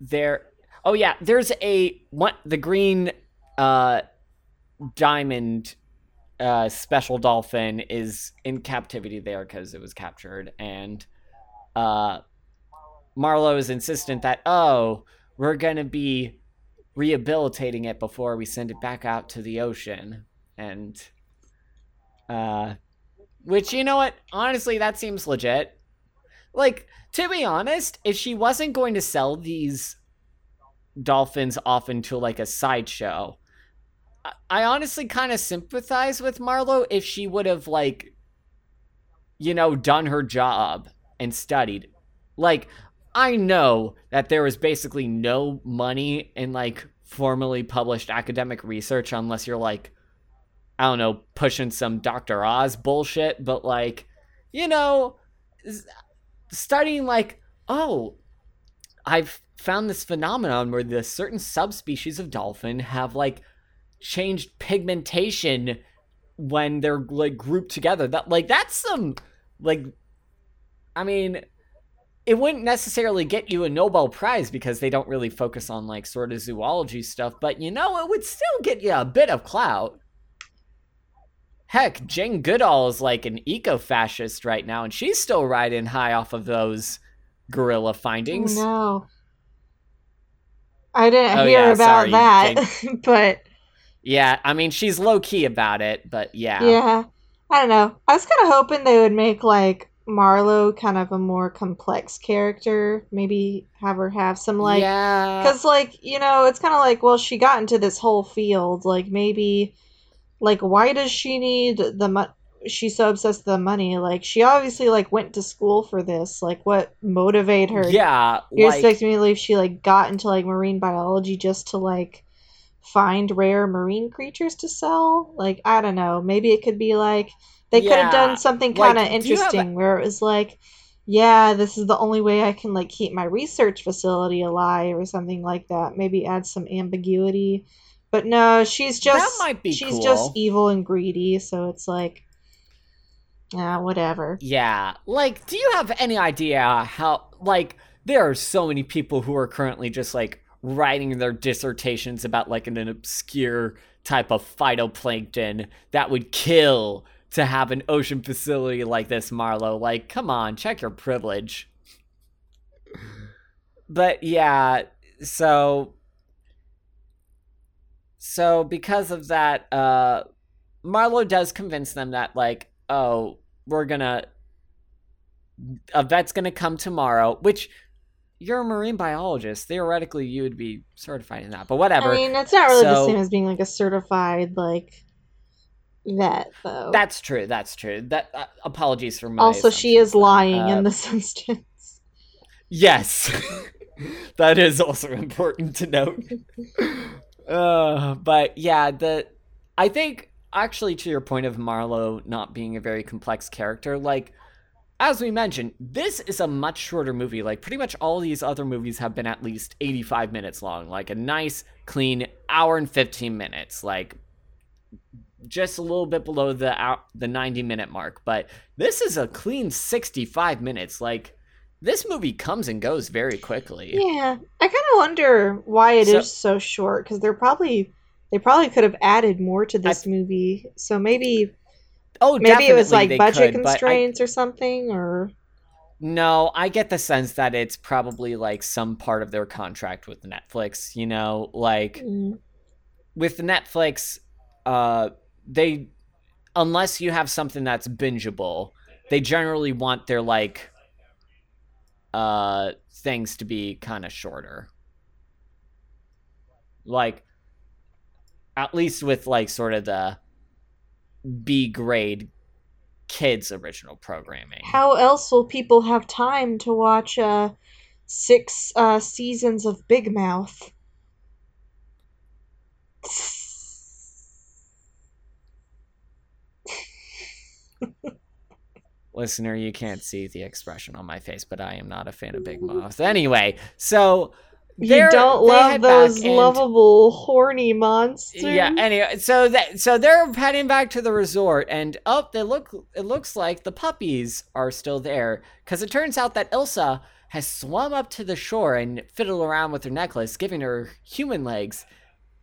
there Oh yeah, there's a what the green uh diamond uh special dolphin is in captivity there cuz it was captured and uh Marlowe is insistent that, oh, we're to be rehabilitating it before we send it back out to the ocean. And, uh, which, you know what? Honestly, that seems legit. Like, to be honest, if she wasn't going to sell these dolphins off into like a sideshow, I, honestly kind of sympathize with Marlowe if she would have, like, you know, done her job and studied. Like, I know that there is basically no money in like formally published academic research unless you're like, I don't know, pushing some Dr. Oz bullshit, but like, you know, studying like, oh, I've found this phenomenon where the certain subspecies of dolphin have like changed pigmentation when they're like grouped together. That like that's some like I mean it wouldn't necessarily get you a Nobel Prize because they don't really focus on like sort of zoology stuff, but you know, it would still get you a bit of clout. Heck, Jane Goodall is like an eco fascist right now, and she's still riding high off of those gorilla findings. Oh, no. I didn't Oh, hear yeah, about sorry, that, but Yeah, I mean, she's low key about it, but yeah. yeah. I don't know. I was kind of hoping they would make like Marlowe kind of a more complex character. Maybe have her have some like yeah. Because, like, you know, it's kind of like, well, she got into this whole field. Like, maybe, like, why does she need the money? She's so obsessed with the money. Like, she obviously, like, went to school for this. Like, what motivated her? yeah, You like, expect me to believe she, like, got into, like, marine biology just to, like, find rare marine creatures to sell? Like, I don't know. Maybe it could be, like, they could have done something kind of do you have interesting where it was like, yeah, this is the only way I can like keep my research facility alive or something like that. Maybe add some ambiguity. But no, she's just might be she's cool. just evil and greedy, so it's like ah, whatever. Yeah. Like, do you have any idea how, like, there are so many people who are currently just, like, writing their dissertations about, like, an, obscure type of phytoplankton that would kill to have an ocean facility like this, Marlowe. Like, come on, check your privilege. But yeah, so. So, because of that, uh, Marlowe does convince them that, like, oh, we're gonna a vet's gonna come tomorrow which you're a marine biologist. Theoretically you would be certified in that but whatever. I mean, it's not really the same as being like a certified like vet though. that's true that's true. That uh, apologies for my also, she is lying Uh, in this instance. yes. That is also important to note Uh, but yeah, the I think actually to your point of Marlowe not being a very complex character, like as we mentioned, this is a much shorter movie. Like pretty much all these other movies have been at least 85 minutes long, like a nice clean hour and 15 minutes, like just a little bit below the out the 90 minute mark. But this is a clean 65 minutes. Like this movie comes and goes very quickly. Yeah, I kind of wonder why it is So- so, short because they're probably they probably could have added more to this movie. So maybe Oh, maybe it was like budget could, but I- constraints or something, or No, I get the sense that it's probably like some part of their contract with Netflix, you know, like Mm, with Netflix, uh they unless you have something that's bingeable, they generally want their like uh things to be kind of shorter. Like at least with like sort of the B grade kids original programming. how else will people have time to watch uh six uh seasons of Big Mouth? Listener, you can't see the expression on my face, but I am not a fan of Big Mouth. Anyway, so You don't love those back and- lovable horny monsters. Yeah. Anyway, so that so they're heading back to the resort, and oh, they look. It looks like the puppies are still there because it turns out that Ilsa has swum up to the shore and fiddled around with her necklace, giving her human legs.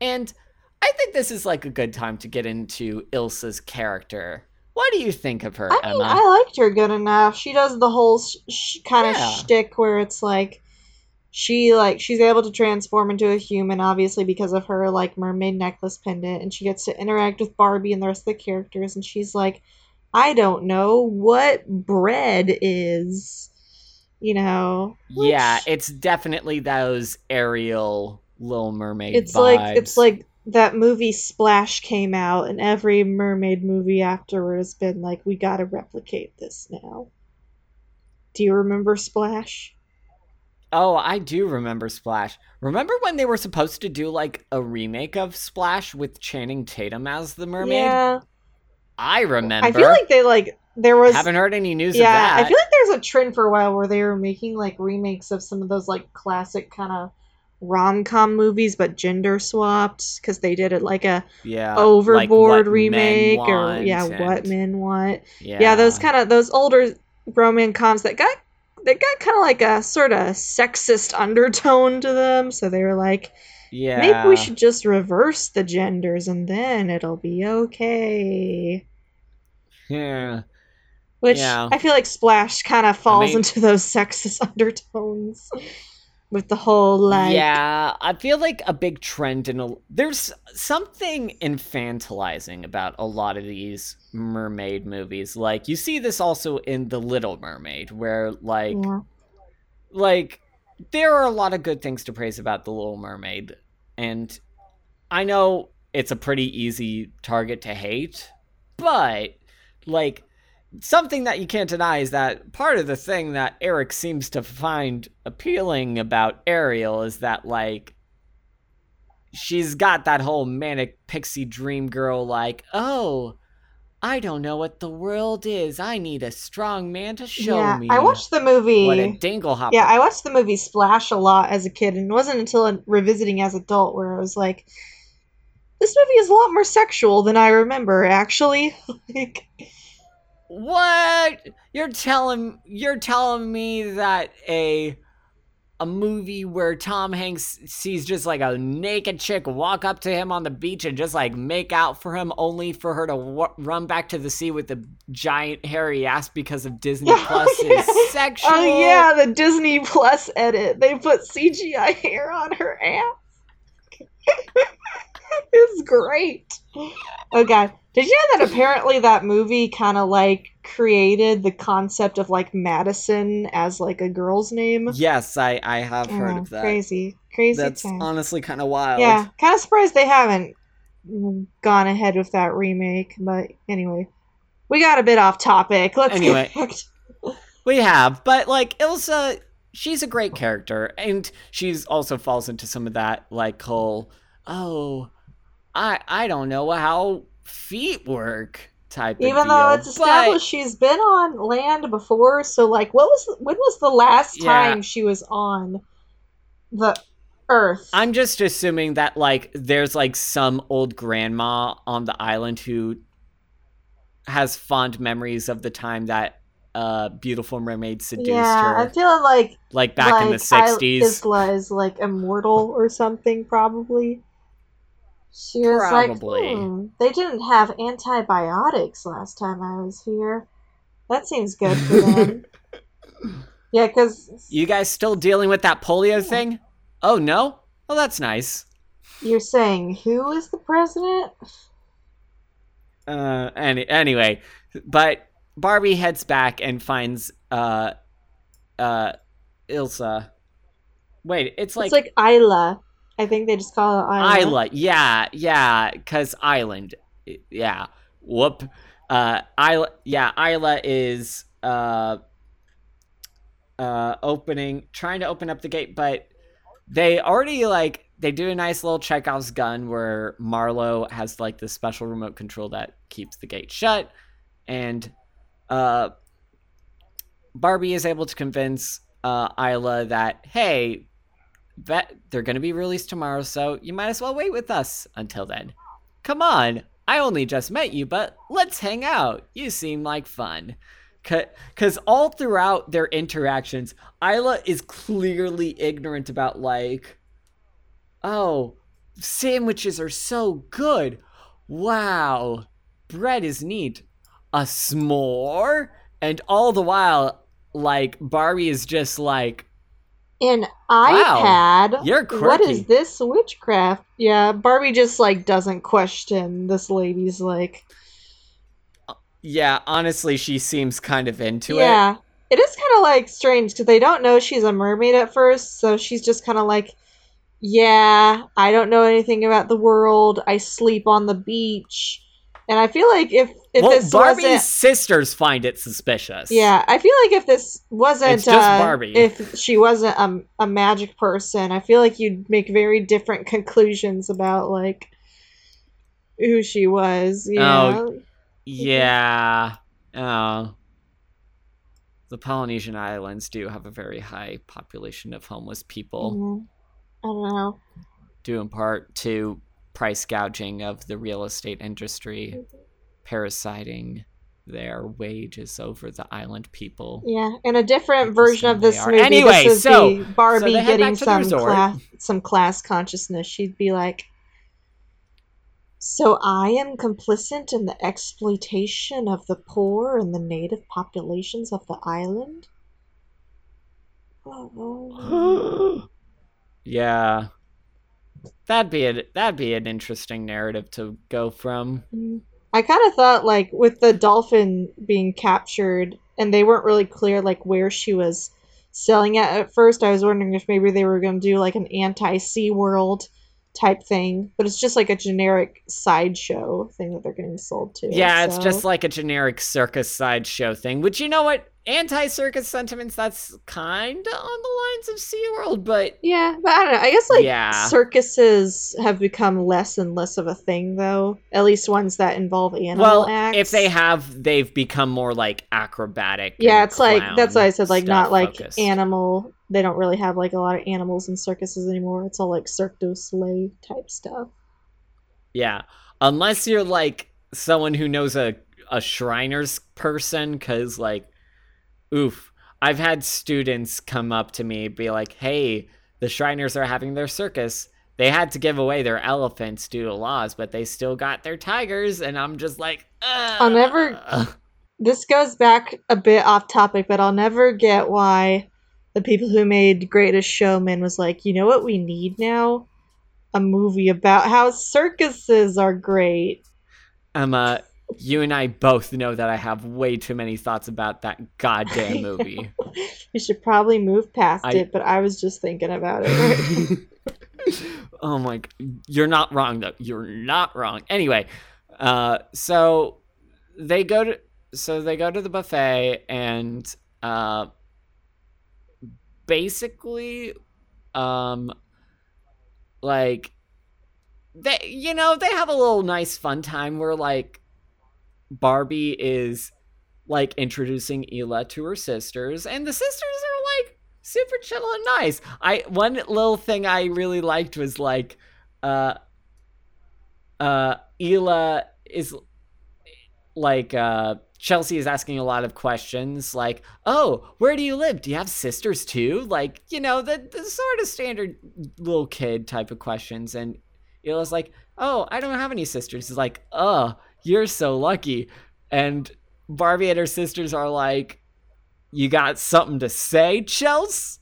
And I think this is like a good time to get into Ilsa's character. What do you think of her, I mean, Emma? I liked her good enough. She does the whole sh- sh- kind of Yeah. shtick where it's like she like she's able to transform into a human, obviously because of her like mermaid necklace pendant, and she gets to interact with Barbie and the rest of the characters. And she's like, I don't know what bread is, you know. yeah, it's definitely those Ariel Little Mermaid it's vibes. like it's like that movie Splash came out, and every mermaid movie afterward has been like, we gotta replicate this now. Do you remember Splash? Oh, I do remember Splash. Remember when they were supposed to do like a remake of Splash with Channing Tatum as the mermaid? Yeah, I remember. I feel like they like there was. haven't heard any news yeah, of that. I feel like there's a trend for a while where they were making like remakes of some of those like classic kind of rom com movies, but gender swapped because they did it like a yeah, Overboard Men remake or yeah, and- What Men Want. Yeah, yeah, those kind of those older roman coms that got they got kind of like a sort of sexist undertone to them so they were like yeah. maybe we should just reverse the genders and then it'll be okay Yeah, which Yeah. i feel like splash kind of falls mean- into those sexist undertones with the whole like yeah. I feel like a big trend in a there's something infantilizing about a lot of these mermaid movies. Like you see this also in The Little Mermaid, where like yeah. like there are a lot of good things to praise about the little mermaid and i know it's a pretty easy target to hate but like something that you can't deny is that part of the thing that eric seems to find appealing about ariel is that like she's got that whole manic pixie dream girl like oh i don't know what the world is i need a strong man to show yeah me i watched the movie what a dingle hopper Yeah, I watched the movie Splash a lot as a kid, and it wasn't until revisiting as adult where I was like, "This movie is a lot more sexual than I remember." Actually, like, What? You're telling you're telling me that a a movie where Tom Hanks sees just like a naked chick walk up to him on the beach and just like make out for him only for her to w- run back to the sea with a giant hairy ass because of Disney Yeah, oh, Plus yeah. is oh, sexual. oh yeah, the Disney Plus edit. They put CGI hair on her ass. it's great. Oh god, did you know that apparently that movie kind of like created the concept of like Madison as like a girl's name? Yes, I I have oh, heard Oh, of that. Crazy, crazy. That's time. honestly kind of wild. Yeah, kind of surprised they haven't gone ahead with that remake. But anyway, we got a bit off topic. Let's Anyway. get back to We have, but like Ilsa, she's a great character, and she's also falls into some of that like whole oh, I I don't know how feet work type of Even though deal, it's established but- she's been on land before, so like, what was when was the last Yeah. time she was on the Earth? I'm just assuming that like there's like some old grandma on the island who has fond memories of the time that uh beautiful mermaid seduced yeah, her I feel like like back in the 60s Isla is like immortal or something, probably. She was Probably. like, hmm, they didn't have antibiotics last time I was here. That seems good for them. yeah, because you guys still dealing with that polio thing oh no oh that's nice you're saying who is the president? uh any anyway but barbie heads back and finds uh uh ilsa wait it's like, it's like Isla. I think they just call it Isla. Yeah, yeah, because island, yeah. Whoop. Uh, Isla, yeah, Isla is uh, uh, opening, trying to open up the gate, but they already like they do a nice little Chekhov's gun where Marlowe has like the special remote control that keeps the gate shut, and uh, Barbie is able to convince uh, Isla that hey, they're going to be released tomorrow, so you might as well wait with us until then. Come on, I only just met you, but let's hang out. You seem like fun. Because all throughout their interactions, Isla is clearly ignorant about, like, oh, sandwiches are so good. Wow, bread is neat. A s'more? And all the while, like, Barbie is just like, An iPad. Wow, you're What is this witchcraft? Yeah, Barbie just like doesn't question this lady's like. Yeah, honestly, she seems kind of into it. yeah, it is kind of like strange because they don't know she's a mermaid at first, so she's just kind of like, yeah, I don't know anything about the world. I sleep on the beach, and I feel like if if well, this Barbie's sisters find it suspicious. Yeah, I feel like if this wasn't It's just uh, Barbie. if she wasn't a, a magic person, I feel like you'd make very different conclusions about like who she was. You Oh, know? Yeah. Oh. The Polynesian islands do have a very high population of homeless people, Mhm. I don't know. due in part to price gouging of the real estate industry, parasiting their wages over the island people. Yeah, in a different version of this movie. Anyway, this is so- Barbie so getting back to the some class, some class consciousness. She'd be like, "So I am complicit in the exploitation of the poor and the native populations of the island." Oh, yeah. That'd be a, that'd be an interesting narrative to go from. Mm. I kind of thought like with the dolphin being captured and they weren't really clear like where she was selling it at first. I was wondering if maybe they were going to do like an anti Sea World type thing, but it's just like a generic sideshow thing that they're getting sold to. Yeah, it's just like a generic circus sideshow thing, which you know what? Anti circus sentiments, that's kind of on the lines of SeaWorld, but Yeah, but I don't know. I guess like Yeah. circuses have become less and less of a thing though. At least ones that involve animal well, acts. if they have, they've become more like acrobatic. Yeah, it's like that's why I said like not like focused. animal. They don't really have like a lot of animals in circuses anymore. It's all like Cirque du Soleil type stuff. Yeah, unless you're like someone who knows a a Shriners person, because like, oof, I've had students come up to me be like, "Hey, the Shriners are having their circus. They had to give away their elephants due to laws, but they still got their tigers." And I'm just like, I'll never- This goes back a bit off topic, but I'll never get why the people who made Greatest Showman was like, you know what we need now? A movie about how circuses are great. Emma, you and I both know that I have way too many thoughts about that goddamn movie. You should probably move past I- it, but I was just thinking about it. oh my you're not wrong though you're not wrong anyway uh so they go to so they go to the buffet and uh basically um like they you know they have a little nice fun time where like Barbie is like introducing Ela to her sisters, and the sisters are like super chill and nice. I one little thing I really liked was like, uh, uh, Ela is like uh Chelsea is asking a lot of questions like, "Oh, where do you live? Do you have sisters too?" Like, you know, the the sort of standard little kid type of questions and Ela's like, "Oh, I don't have any sisters." He's like, "Oh, you're so lucky." And Barbie and her sisters are like, "You got something to say, Chelsea?"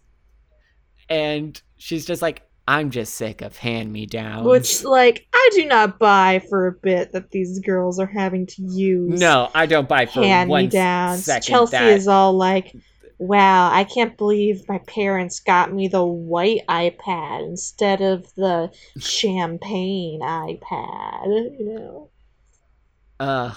And she's just like, "I'm just sick of hand-me-downs." Which, like, I do not buy for a bit that these girls are having to use no, I don't buy for hand me downs. Chelsea that. is all like, wow, I can't believe my parents got me the white iPad instead of the champagne iPad. You know? uh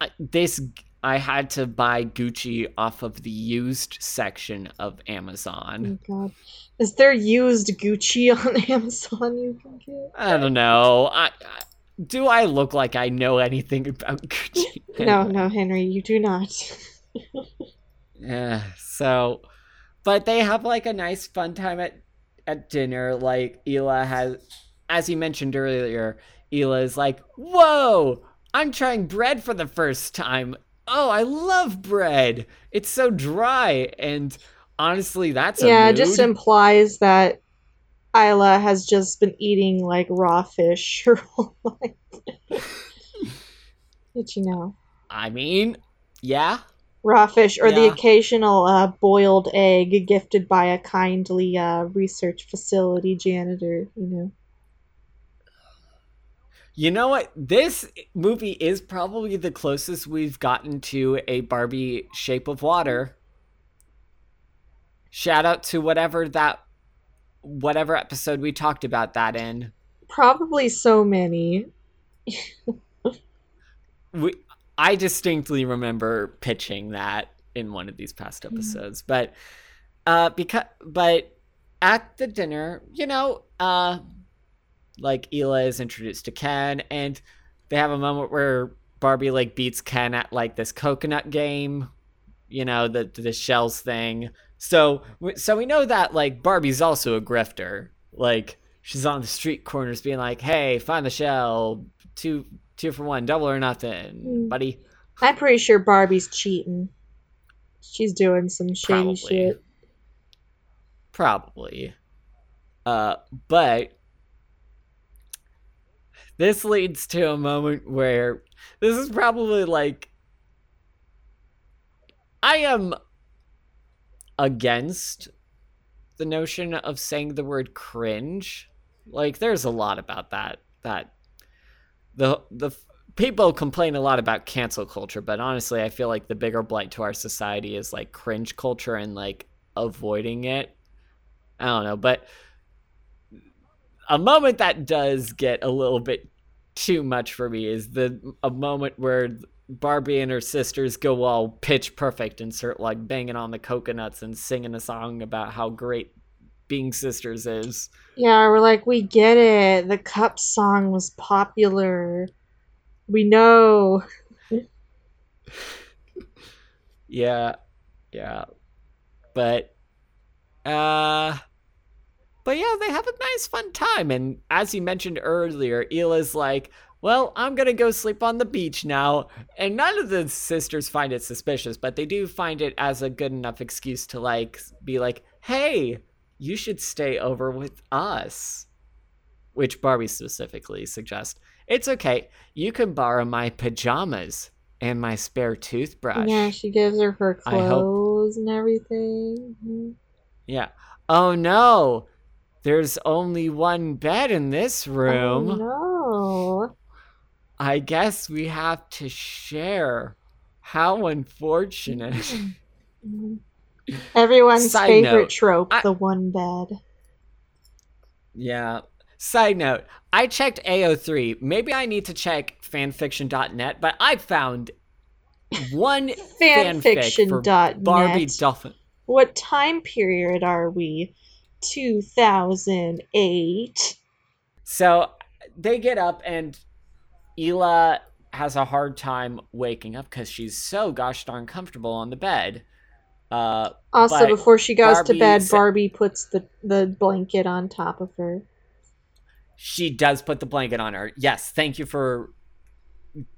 I- this I had to buy Gucci off of the used section of Amazon. Oh god. Is there used Gucci on Amazon you can get? I don't know. I, I do I look like I know anything about Gucci? No, no, Henry, you do not. Yeah. So, but they have like a nice fun time at at dinner. Like Ela has, as you mentioned earlier, Ela is like, "Whoa, I'm trying bread for the first time. Oh, I love bread. It's so dry." And honestly, that's a yeah, it just implies that Isla has just been eating like raw fish her whole life. Did you know? I mean, yeah. Raw fish, or the occasional uh, boiled egg gifted by a kindly uh, research facility janitor, you know. You know what? This movie is probably the closest we've gotten to a Barbie Shape of Water. Shout out to whatever that whatever episode we talked about that in. Probably so many. We I distinctly remember pitching that in one of these past episodes. But uh because but at the dinner, you know, uh like Ela is introduced to Ken and they have a moment where Barbie like beats Ken at like this coconut game, you know, the the shells thing. So so we know that like Barbie's also a grifter. Like she's on the street corners being like, "Hey, find the shell. Two two for one, double or nothing, Mm. buddy." I'm pretty sure Barbie's cheating. She's doing some shady Probably. shit. Probably. Uh, but this leads to a moment where this is probably like I am against the notion of saying the word cringe. Like there's a lot about that that the the people complain a lot about cancel culture, but honestly, I feel like the bigger blight to our society is like cringe culture and like avoiding it. I don't know, but a moment that does get a little bit too much for me is the a moment where Barbie and her sisters go all pitch perfect and start like banging on the coconuts and singing a song about how great being sisters is. Yeah, we're like, we get it. The Cup song was popular. We know. Yeah, yeah, but uh, but yeah, they have a nice fun time. And as you mentioned earlier, Ela's like, "Well, I'm gonna go sleep on the beach now." And none of the sisters find it suspicious, but they do find it as a good enough excuse to like be like, "Hey, you should stay over with us." Which Barbie specifically suggests. It's okay. You can borrow my pajamas and my spare toothbrush. Yeah, she gives her her I hope- clothes and everything. Mhm. Yeah. Oh no. There's only one bed in this room. Oh, no. I guess we have to share. How unfortunate. Everyone's Side favorite note, trope, I- the one bed. yeah. Side note, I checked AO3. Maybe I need to check fanfiction.net, but I found one fanfic Fanfiction.net. Barbie Dolphin. What time period are we? 2008. So they get up and Isla has a hard time waking up because she's so gosh darn comfortable on the bed. Uh, Also, before she goes Barbie to bed, sa- Barbie puts the, the blanket on top of her. she does put the blanket on her. Yes, thank you for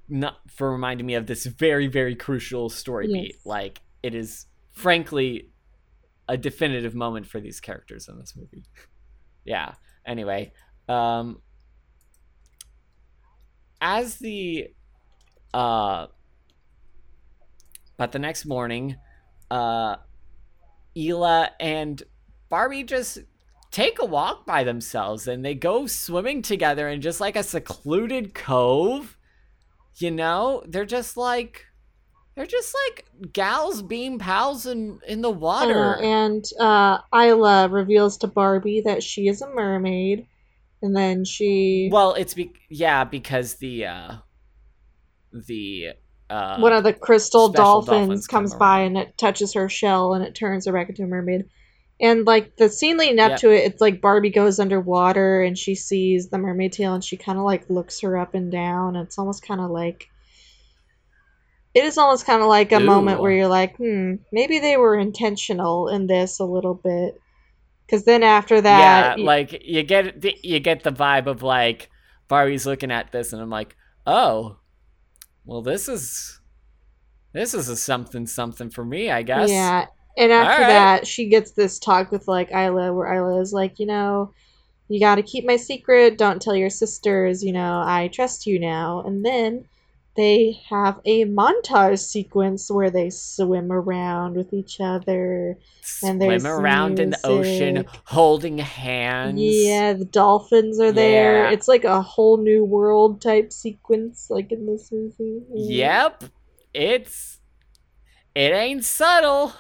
not for reminding me of this very very crucial story Yes. beat. Like it is frankly a definitive moment for these characters in this movie. yeah. Anyway, um as the uh but the next morning uh Isla and Barbie just take a walk by themselves and they go swimming together in just like a secluded cove. You know, they're just like they're just like gals being pals in in the water. Uh, and uh, Isla reveals to Barbie that she is a mermaid, and then she well, it's be- yeah, because the uh the uh one of the crystal dolphins, dolphins come comes by around. and it touches her shell and it turns her back into a mermaid. And like the scene leading up Yep. to it, it's like Barbie goes underwater and she sees the mermaid tail and she kind of like looks her up and down. It's almost kind of like it is almost kind of like a moment where you're like, hmm, maybe they were intentional in this a little bit. Because then after that, yeah, y- like you get the, you get the vibe of like Barbie's looking at this and I'm like, "Oh. Well, this is this is a something something for me, I guess." Yeah, and after Alright. that, she gets this talk with like Isla, where Isla is like, you know, you got to keep my secret. Don't tell your sisters. You know, I trust you now. And then they have a montage sequence where they swim around with each other. And they swim around in the ocean holding hands. Yeah, the dolphins are there. Yeah. It's like a whole new world type sequence, like in this movie. Yep. It's it ain't subtle.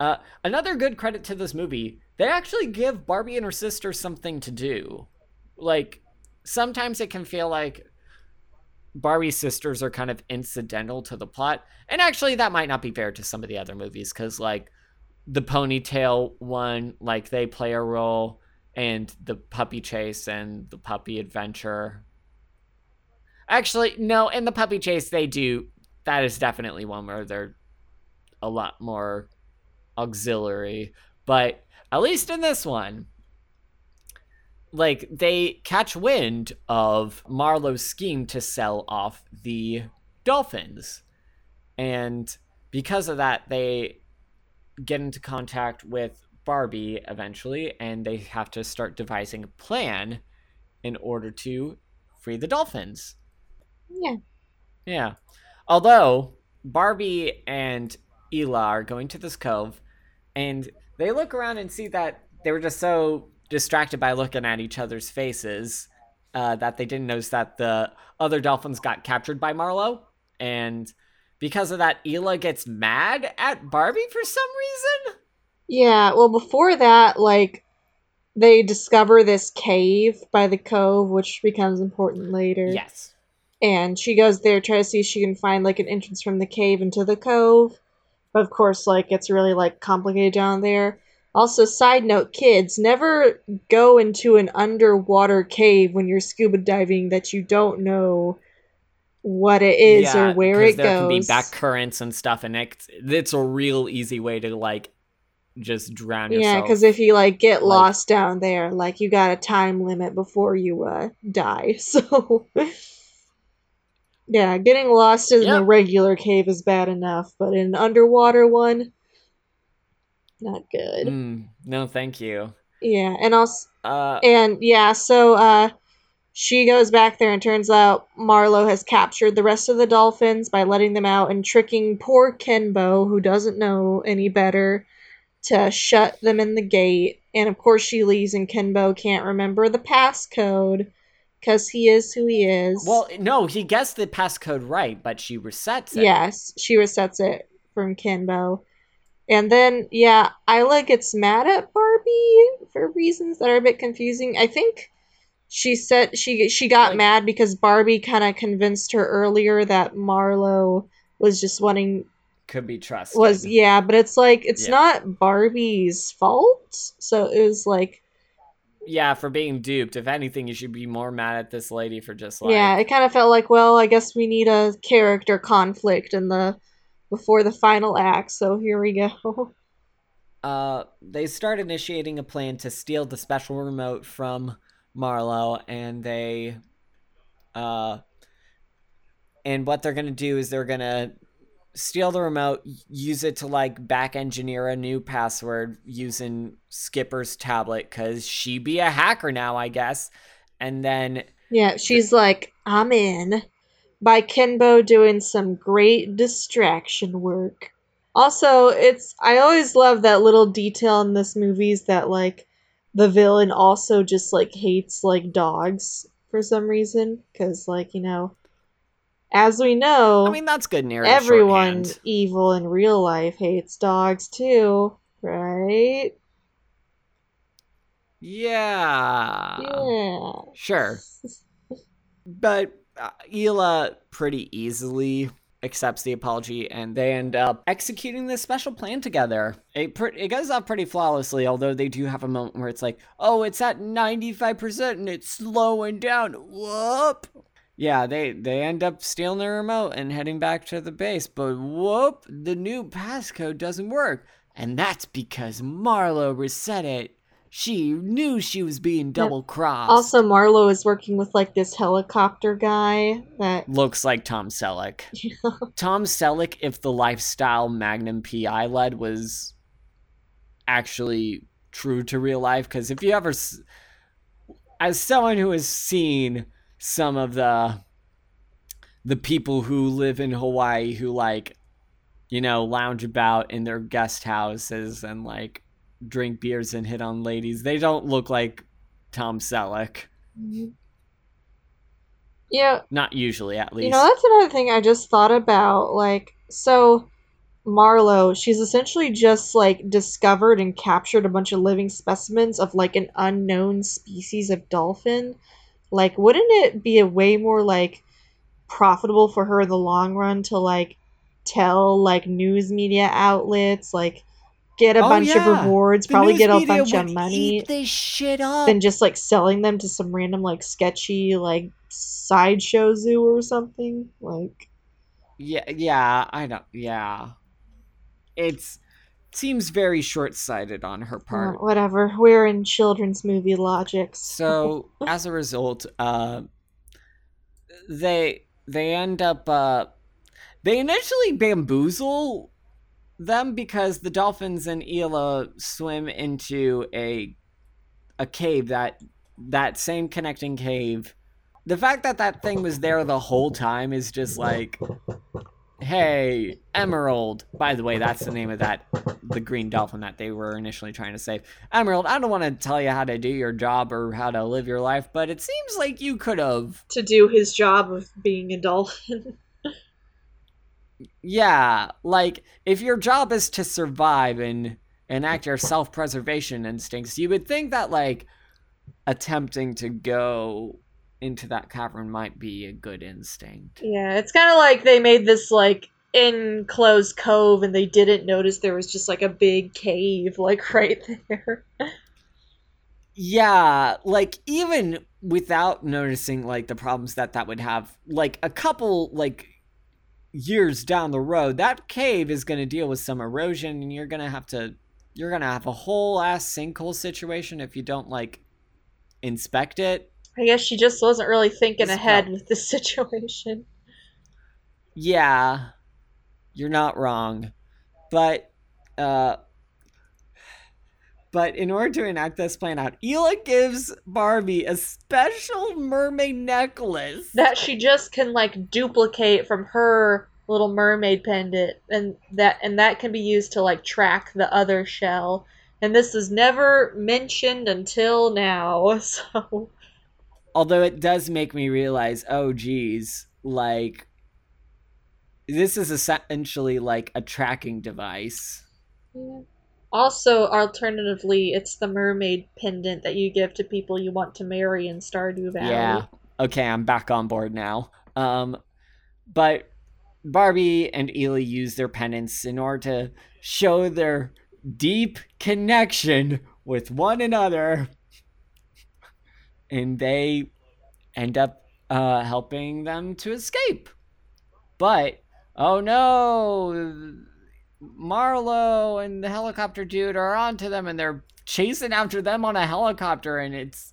Uh another good credit to this movie. They actually give Barbie and her sister something to do. Like sometimes it can feel like Barbie's sisters are kind of incidental to the plot. And actually that might not be fair to some of the other movies cuz like the ponytail one like they play a role and the puppy chase and the puppy adventure Actually, no, in the puppy chase they do. That is definitely one where they're a lot more auxiliary. But at least in this one, like they catch wind of Marlo's scheme to sell off the dolphins. And because of that, they get into contact with Barbie eventually, and they have to start devising a plan in order to free the dolphins. Yeah. Yeah. Although Barbie and Isla are going to this cove and they look around and see that they were just so distracted by looking at each other's faces uh, that they didn't notice that the other dolphins got captured by Marlo. And because of that, Isla gets mad at Barbie for some reason. Yeah, well, before that, like, they discover this cave by the cove, which becomes important later. Yes. And she goes there, try to see if she can find, like, an entrance from the cave into the cove. But of course, like, it's really, like, complicated down there. Also, side note, kids, never go into an underwater cave when you're scuba diving that you don't know what it is or where it goes. there can be back currents and stuff, and it's, it's a real easy way to like just drown yourself. Yeah, because if you like get Like- lost down there, like you got a time limit before you uh die. So yeah, getting lost in a regular cave is bad enough, but in an underwater one, not good. Mm, no, thank you. Yeah, and also Uh, and yeah, so uh she goes back there and turns out Marlo has captured the rest of the dolphins by letting them out and tricking poor Kenbo, who doesn't know any better, to shut them in the gate. And of course she leaves and Kenbo can't remember the passcode because he is who he is. well, no, he guessed the passcode right, but she resets it. Yes, she resets it from Kenbo. And then, yeah, Isla gets mad at Barbie for reasons that are a bit confusing. I think she said she she got Like- mad because Barbie kind of convinced her earlier that Marlo was just wanting could be trusted. was yeah, but it's like it's Yeah. not Barbie's fault. So it was like yeah, for being duped. If anything, you should be more mad at this lady for just like yeah, it kind of felt like, well, I guess we need a character conflict in the before the final act, so here we go. uh they start initiating a plan to steal the special remote from Marlo and they uh and what they're to do is they're to steal the remote use it to like back engineer a new password using Skipper's tablet cuz she be a hacker now I guess and then yeah, she's like, I'm in. By Kenbo doing some great distraction work. Also, it's I always love that little detail in this movie is that like the villain also just like hates like dogs for some reason because like you know as we know I mean that's good narrative everyone shorthand. evil in real life hates dogs too right Yeah. yeah Sure. But uh, Isla pretty easily accepts the apology and they end up executing this special plan together. It, pre- it goes off pretty flawlessly, although they do have a moment where it's like, oh, it's at 95% and it's slowing down. Whoop. Yeah, they, they end up stealing the remote and heading back to the base, but whoop, the new passcode doesn't work. And that's because Marlo reset it. She knew she was being double crossed. also marlo is working with like this helicopter guy that looks like Tom Selleck. Tom Selleck, if the lifestyle Magnum PI led was actually true to real life, because if you ever, as someone who has seen some of the the people who live in Hawaii who like, you know, lounge about in their guest houses and like drink beers and hit on ladies, they don't look like Tom Selleck. Mm-hmm. yeah Not usually, at least. You know, that's another thing I just thought about. Like, so Marlo, she's essentially just like discovered and captured a bunch of living specimens of like an unknown species of dolphin. Like, wouldn't it be a way more like profitable for her in the long run to like tell like news media outlets, like get a Oh, bunch of rewards, The probably get a bunch of money, this shit up. than just like selling them to some random like sketchy like sideshow zoo or something? Like. yeah, yeah, I don't. Yeah, it's seems very short-sighted on her part. Uh, whatever. We're in children's movie logics. So as a result, uh, they they end up uh, they initially bamboozle them because the dolphins and Isla swim into a a cave that that same connecting cave. The fact that that thing was there the whole time is just like, hey, Emerald. By the way, that's the name of that the green dolphin that they were initially trying to save. Emerald, I don't want to tell you how to do your job or how to live your life, but it seems like you could have. to do his job of being a dolphin. Yeah, like if your job is to survive and enact your self-preservation instincts, you would think that like attempting to go into that cavern might be a good instinct. yeah, it's kind of like they made this like enclosed cove and they didn't notice there was just like a big cave like right there. Yeah, like even without noticing like the problems that that would have, like a couple like years down the road, that cave is going to deal with some erosion and you're going to have to you're going to have a whole ass sinkhole situation if you don't like inspect it. I guess she just wasn't really thinking ahead not- with this situation. Yeah. You're not wrong. But uh but in order to enact this plan out, Isla gives Barbie a special mermaid necklace. That she just can like duplicate from her little mermaid pendant and that and that can be used to like track the other shell. And this is never mentioned until now. So Although it does make me realize, oh geez, like this is essentially like a tracking device. Yeah. Also, alternatively, it's the mermaid pendant that you give to people you want to marry in Stardew Valley. Yeah. Okay, I'm back on board now. Um, but Barbie and Isla use their pendants in order to show their deep connection with one another. and they end up uh, helping them to escape. But oh no, Marlo and the helicopter dude are onto them, and they're chasing after them on a helicopter, and it's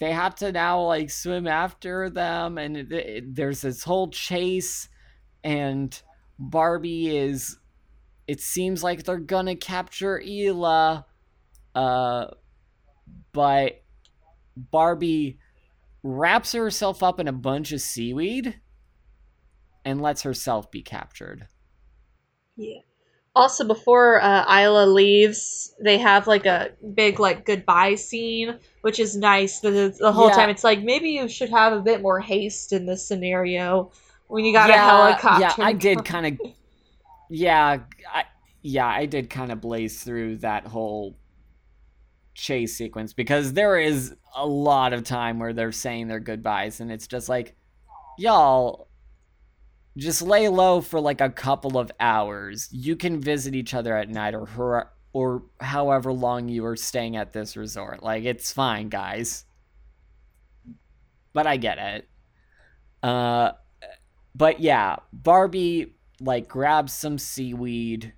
they have to now like swim after them, and it, it- there's this whole chase, and Barbie is. It seems like they're gonna capture Isla, uh, but Barbie wraps herself up in a bunch of seaweed and lets herself be captured. Yeah. Also, before uh, Isla leaves, they have like a big like goodbye scene, which is nice. The, the whole Yeah. time, it's like maybe you should have a bit more haste in this scenario when you got a yeah, helicopter. Yeah, I did kind of. Yeah, I, yeah, I did kind of blaze through that whole chase sequence because there is a lot of time where they're saying their goodbyes, and it's just like, y'all, just lay low for like a couple of hours. You can visit each other at night, or her, or however long you are staying at this resort. Like, it's fine, guys. But I get it. Uh, but yeah, Barbie like grabs some seaweed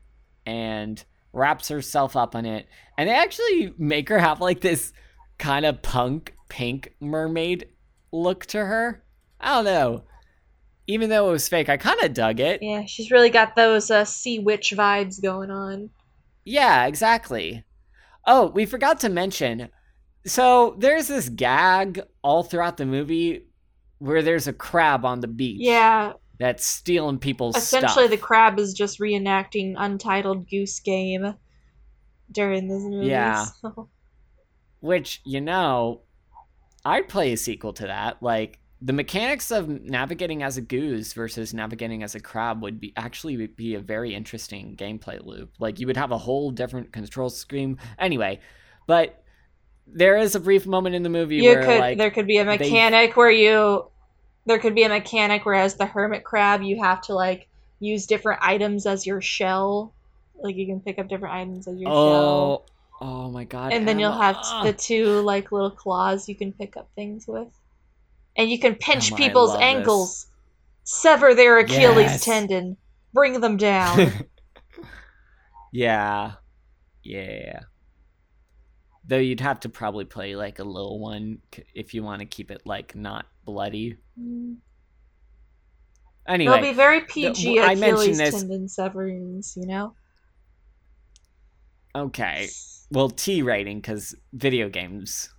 and wraps herself up in it, and they actually make her have like this kind of punk pink mermaid look to her. I don't know. Even though it was fake, I kind of dug it. Yeah, she's really got those uh, sea witch vibes going on. Yeah, exactly. Oh, we forgot to mention. So there's this gag all throughout the movie where there's a crab on the beach. Yeah, That's stealing people's essentially the crab is just reenacting Untitled Goose Game during this movie. Yeah. so- Which, you know, I'd play a sequel to that. Like the mechanics of navigating as a goose versus navigating as a crab would be actually be a very interesting gameplay loop. Like you would have a whole different control scheme. Anyway, but there is a brief moment in the movie you where could like there could be a mechanic where you there could be a mechanic where as the hermit crab you have to like use different items as your shell like you can pick up different items as your shell oh oh my god. and then you'll have t- the two like little claws you can pick up things with and you can pinch people's love this. ankles sever their achilles Yes. tendon bring them down yeah. Yeah. Though you'd have to probably play like a little one if you want to keep it like not bloody. Mm. Anyway, They'll be very PG I mentioned Achilles this- tendon severings, you know? okay. Well, T rating because video games.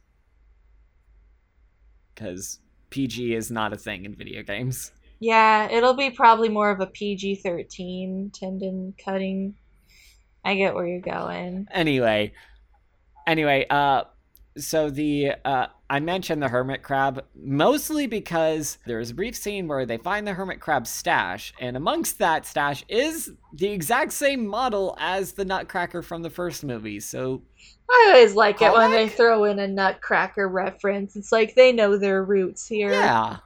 Because PG is not a thing in video games. Yeah, it'll be probably more of a PG 13 tendon cutting. I get where you're going. Anyway, anyway, uh, so the uh, I mentioned the hermit crab mostly because there's a brief scene where they find the hermit crab stash, and amongst that stash is the exact same model as the Nutcracker from the first movie. So I always like it when they throw in a Nutcracker reference. It's like they know their roots here. yeah,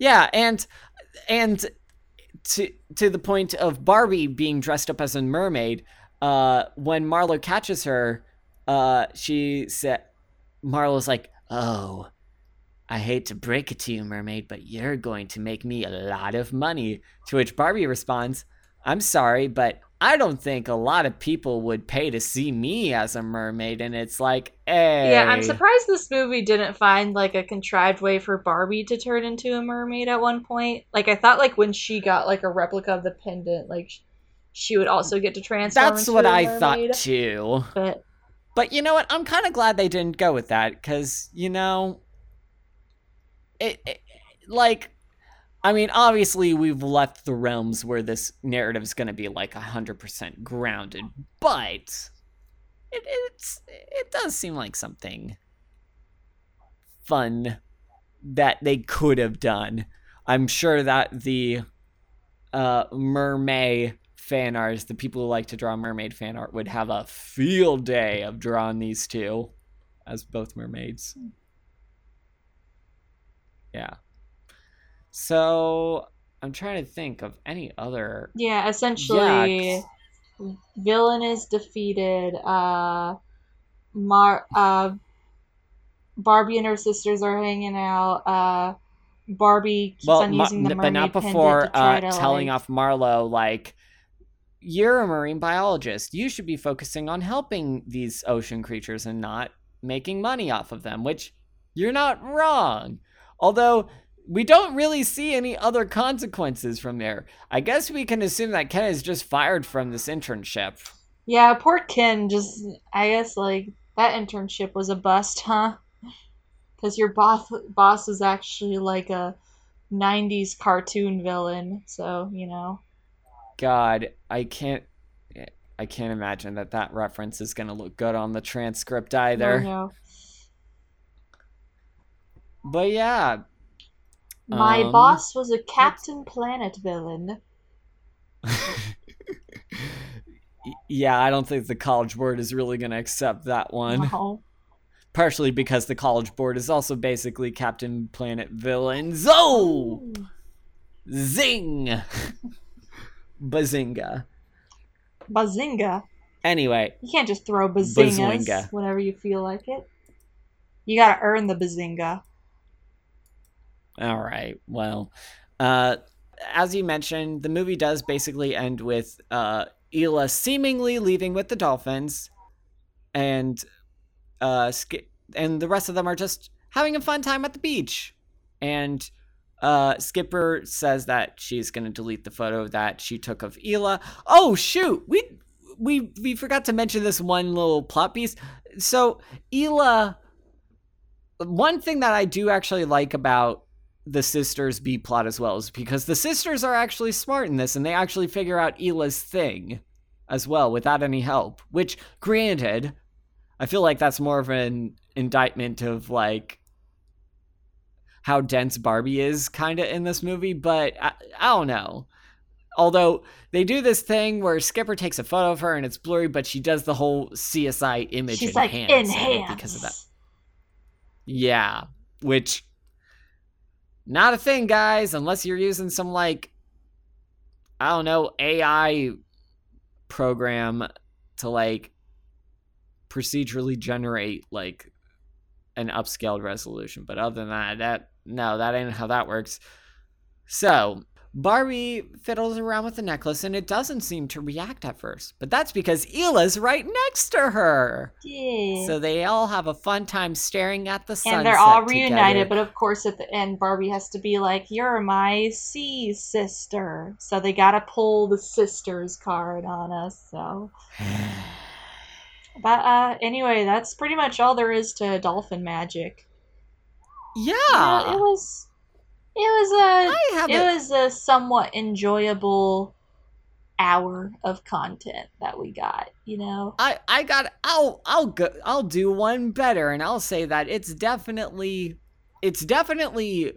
yeah, and and to to the point of Barbie being dressed up as a mermaid, uh, when Marlo catches her, uh, she said, Marlo's like, "Oh, I hate to break it to you, mermaid, but you're going to make me a lot of money." To which Barbie responds, "I'm sorry, but I don't think a lot of people would pay to see me as a mermaid." And it's like, hey, Yeah, I'm surprised this movie didn't find like a contrived way for Barbie to turn into a mermaid at one point. Like I thought like when she got like a replica of the pendant, like she would also get to transform That's what I mermaid. thought too. But But you know what? I'm kind of glad they didn't go with that because you know, it, it like, I mean, obviously we've left the realms where this narrative is going to be like hundred percent grounded, but it it's it does seem like something fun that they could have done. I'm sure that the uh, mermaid fan artists, the people who like to draw mermaid fan art, would have a field day of drawing these two as both mermaids. Yeah. So I'm trying to think of any other. yeah, essentially Yeah, villain is defeated. Uh Mar uh Barbie and her sisters are hanging out. Uh, Barbie keeps well, on Ma- using the n- mermaid but not before uh, telling like- off Marlo like you're a marine biologist. You should be focusing on helping these ocean creatures and not making money off of them, which you're not wrong. Although we don't really see any other consequences from there. I guess we can assume that Ken is just fired from this internship. Yeah, poor Ken. Just I guess like that internship was a bust, huh? Because your boss boss is actually like a '90s cartoon villain, so you know. God, I can't. I can't imagine that that reference is going to look good on the transcript either. Oh, no. But yeah, My Um, boss was a Captain Planet villain. yeah, I don't think the College Board is really going to accept that one. No. Partially because the College Board is also basically Captain Planet villains. Oh! Zing! Bazinga. Bazinga. Anyway, You can't just throw bazingas Bazwinga. whenever you feel like it. You gotta earn the bazinga. all right. Well, uh, as you mentioned, the movie does basically end with uh, Isla seemingly leaving with the dolphins, and uh, and the rest of them are just having a fun time at the beach. And uh, Skipper says that she's going to delete the photo that she took of Isla. Oh shoot, we we we forgot to mention this one little plot piece. So Isla, one thing that I do actually like about the sisters B plot as well is because the sisters are actually smart in this and they actually figure out Isla's thing as well without any help. Which, granted, I feel like that's more of an indictment of like how dense Barbie is kind of in this movie, but I, I don't know. Although they do this thing where Skipper takes a photo of her and it's blurry, but she does the whole CSI image She's like enhance enhance because of that. Yeah, which not a thing, guys, unless you're using some like I don't know AI program to like procedurally generate like an upscaled resolution. But other than that, that no, that ain't how that works. So Barbie fiddles around with the necklace and it doesn't seem to react at first. But that's because Isla's right next to her. Yeah. So they all have a fun time staring at the sunset. and they're all reunited, together. but of course at the end Barbie has to be like, You're my sea sister. So they gotta pull the sisters card on us, so but uh anyway, that's pretty much all there is to dolphin magic. Yeah, Yeah, it was it was a it was a somewhat enjoyable hour of content that we got, you know. I I got I'll I'll go I'll do one better and I'll say that it's definitely it's definitely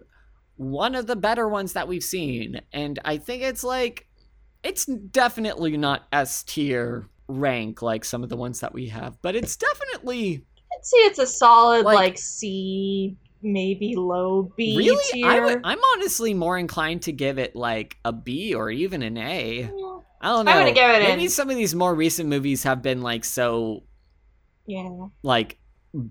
one of the better ones that we've seen and I think it's like it's definitely not S tier rank like some of the ones that we have but it's definitely I'd say it's a solid Like- like, C, maybe low B really tier. I would, I'm honestly more inclined to give it like a B or even an A. I don't know I'm gonna give it maybe an- some of these more recent movies have been like so Yeah. like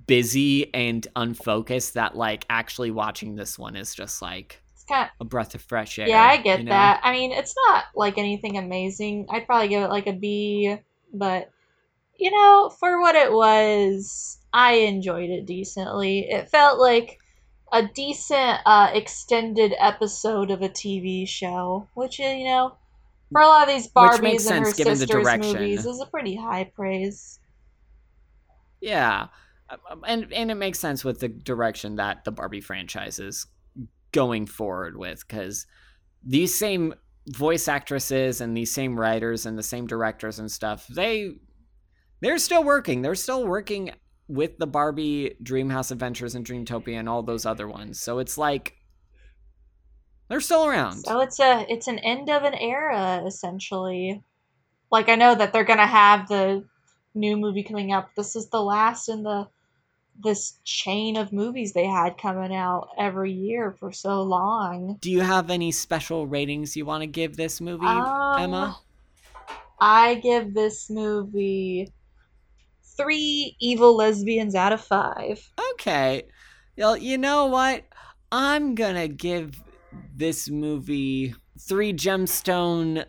busy and unfocused that like actually watching this one is just like It's kind a breath of fresh air. yeah, I get you know? that. I mean, it's not like anything amazing. I'd probably give it like a B, but you know, for what it was, I enjoyed it decently. It felt like a decent uh, extended episode of a TV show, which uh, you know, for a lot of these Barbies and her sense the sisters direction. movies, is a pretty high praise. Yeah, Um, and and it makes sense with the direction that the Barbie franchise is going forward with because these same voice actresses and these same writers and the same directors and stuff they they're still working they're still working with the barbie dreamhouse adventures and dreamtopia and all those other ones so it's like they're still around So it's a it's an end of an era essentially. Like I know that they're gonna have the new movie coming up. This is the last in the this chain of movies they had coming out every year for so long. do you have any special ratings you want to give this movie Um, emma I give this movie three evil lesbians out of five. Okay. Well, you know what? I'm gonna give this movie three gemstone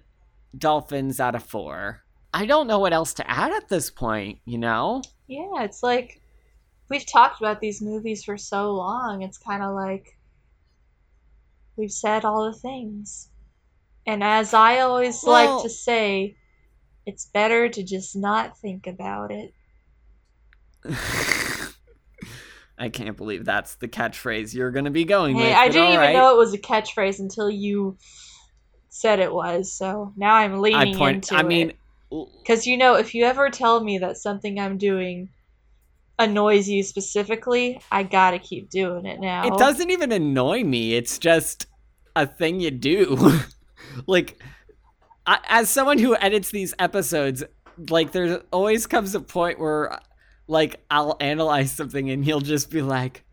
dolphins out of four. I don't know what else to add at this point, you know? Yeah, it's like we've talked about these movies for so long. It's kind of like we've said all the things. And as I always Well- like to say, it's better to just not think about it. I can't believe that's the catchphrase you're gonna be going Hey, with. I didn't even know it was a catchphrase until you said it was. So now I'm I leaning point. into I mean. Because you know, if you ever tell me that something I'm doing annoys you specifically, I gotta keep doing it now. it doesn't even annoy me. It's just a thing you do. like, I, as someone who edits these episodes, like, there always comes a point where, like, I'll analyze something and he'll just be like,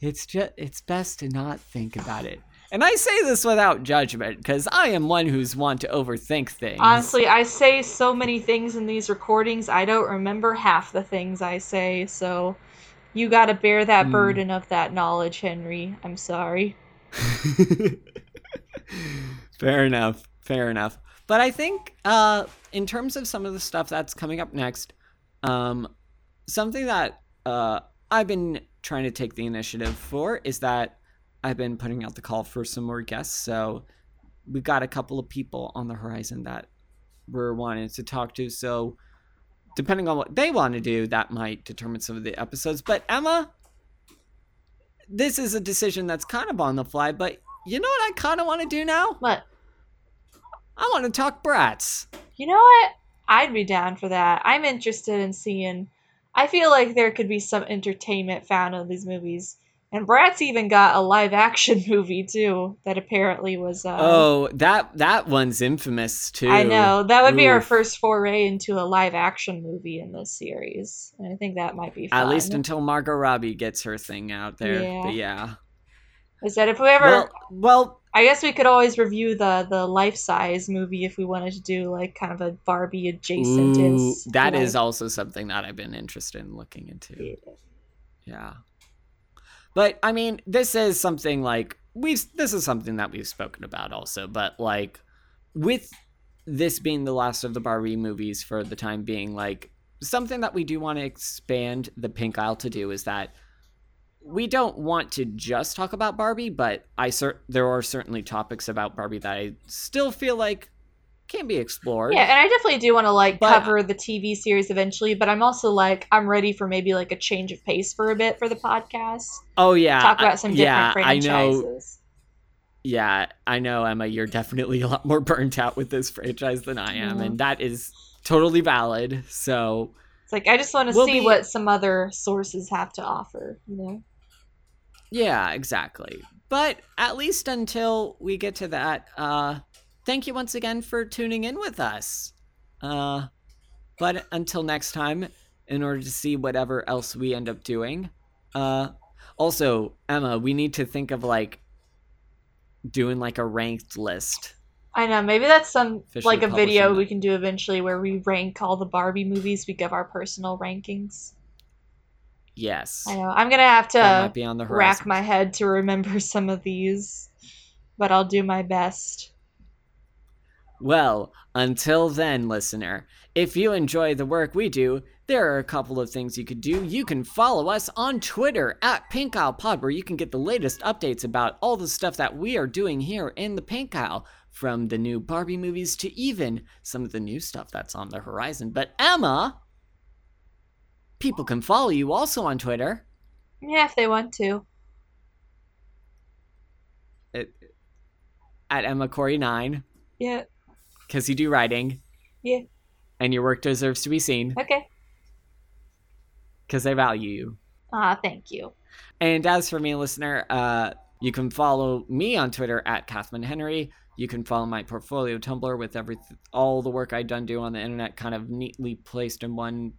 "It's just, it's best to not think about it." And I say this without judgment because I am one who's want to overthink things. Honestly, I say so many things in these recordings, I don't remember half the things I say, so you gotta bear that Hmm. burden of that knowledge, Henry. I'm sorry. fair enough. Fair enough. But I think uh in terms of some of the stuff that's coming up next, um something that uh I've been trying to take the initiative for is that I've been putting out the call for some more guests. So we've got a couple of people on the horizon that we're wanting to talk to. So depending on what they want to do, that might determine some of the episodes. But Emma, this is a decision that's kind of on the fly, but you know what I kind of want to do now? What? I want to talk Bratz. you know what? I'd be down for that. I'm interested in seeing. I feel like there could be some entertainment found in these movies. And Bratz even got a live action movie too that apparently was uh oh, that that one's infamous too. I know. That would be our first foray into a live action movie in this series. And I think that might be fun. At least until Margot Robbie gets her thing out there. Yeah. But yeah. Is that if we ever Well, well, I guess we could always review the the life size movie if we wanted to do like kind of a Barbie adjacent ooh, that is also something that I've been interested in looking into. yeah. Yeah. But I mean, this is something like we've this is something that we've spoken about also, but like with this being the last of the Barbie movies for the time being, like something that we do want to expand the Pink Aisle to do is that we don't want to just talk about Barbie, but I cer- there are certainly topics about Barbie that I still feel like can be explored. Yeah, and I definitely do want to like But- cover the TV series eventually, but I'm also like I'm ready for maybe like a change of pace for a bit for the podcast. Oh yeah. Talk I- about some different yeah, I know franchises. Yeah, I know, Emma. You're definitely a lot more burnt out with this franchise than I am, Yeah. and that is totally valid. So, It's like I just want to We'll see be- what some other sources have to offer, you know. Yeah, exactly. But at least until we get to that, uh, thank you once again for tuning in with us. Uh, but until next time, in order to see whatever else we end up doing, uh, also, Emma, we need to think of like doing like a ranked list. I know, maybe that's some Officially like a video publishing we can do eventually where we rank all the Barbie movies, we give our personal rankings. Yes, I know. I'm gonna have to be on the rack my head to remember some of these, but I'll do my best. Well, until then, listener, if you enjoy the work we do, there are a couple of things you could do. You can follow us on Twitter at Pink Aisle Pod, where you can get the latest updates about all the stuff that we are doing here in the Pink Aisle, from the new Barbie movies to even some of the new stuff that's on the horizon. But Emma, people can follow you also on Twitter. Yeah, if they want to. At, at Emma Corry 9 Yeah. because you do writing. Yeah. And your work deserves to be seen Okay. because I value you. Ah, thank you. And as for me, listener, uh, you can follow me on Twitter at Kathman Henry. You can follow my portfolio Tumblr with every all the work I've done do on the internet, kind of neatly placed in one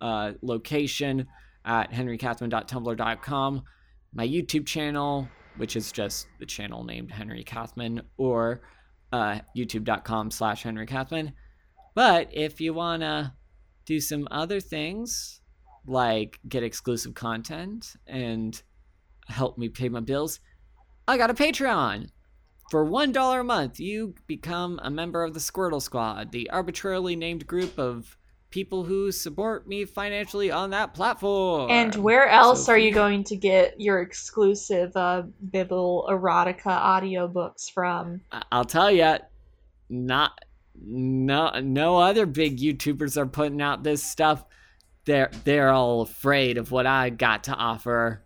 uh, location at henrykathman.tumblr.com. My YouTube channel, which is just the channel named Henry Kathman, or uh, youtube.com slash Henry Kathman. But if you want to do some other things, like get exclusive content and help me pay my bills, I got a Patreon. For $1 a month, you become a member of the Squirtle Squad, the arbitrarily named group of people who support me financially on that platform. And where else So are you going to get your exclusive uh, Bibble erotica audiobooks from? I'll tell you, not no no other big YouTubers are putting out this stuff. They're they're all afraid of what I got to offer.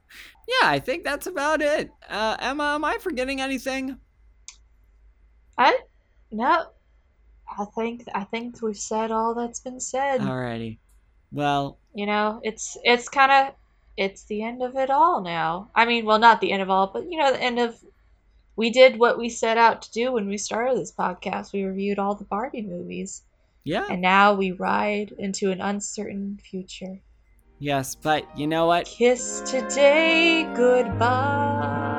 Yeah, I think that's about it. Uh, Emma, am I forgetting anything? I no. I think I think we've said all that's been said. Alrighty. Well, You know, it's it's kind of it's the end of it all now. I mean, well, not the end of all, but you know, the end of we did what we set out to do when we started this podcast. We reviewed all the Barbie movies, yeah, and now we ride into an uncertain future. yes, but you know what? Kiss today goodbye.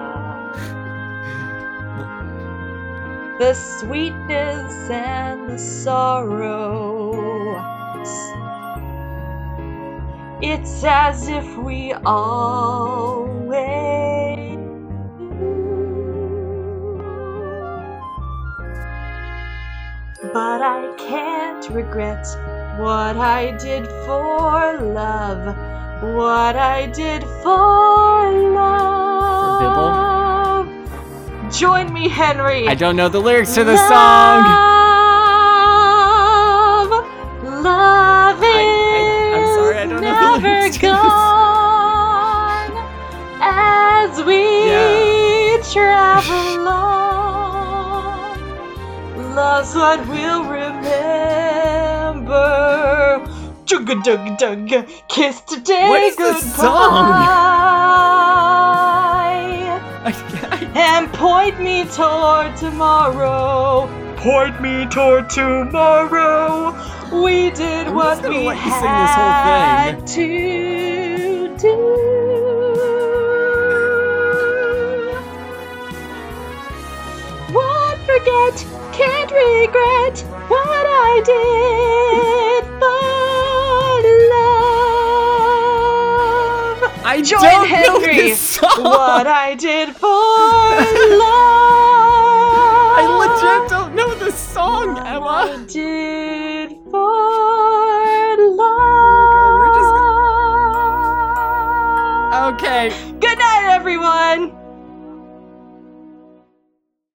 The sweetness and the sorrow. It's as if we always But I can't regret what I did for love. What I did for love. Join me, Henry. I don't know the lyrics to the song. Love, love I- I- I'm sorry, I don't know the lyrics to this. gone as we Yeah. travel on. Love's what we'll remember. Jugga dugga dugga, kiss today What is goodbye. this song? I, And point me toward tomorrow. Point me toward tomorrow. We did I'm what we let you sing this whole thing. had to do. Won't forget, can't regret what I did for I Join don't know Henry. What I did for love. I legit don't know this song, What Emma. I did for oh love. Okay, Good night, everyone.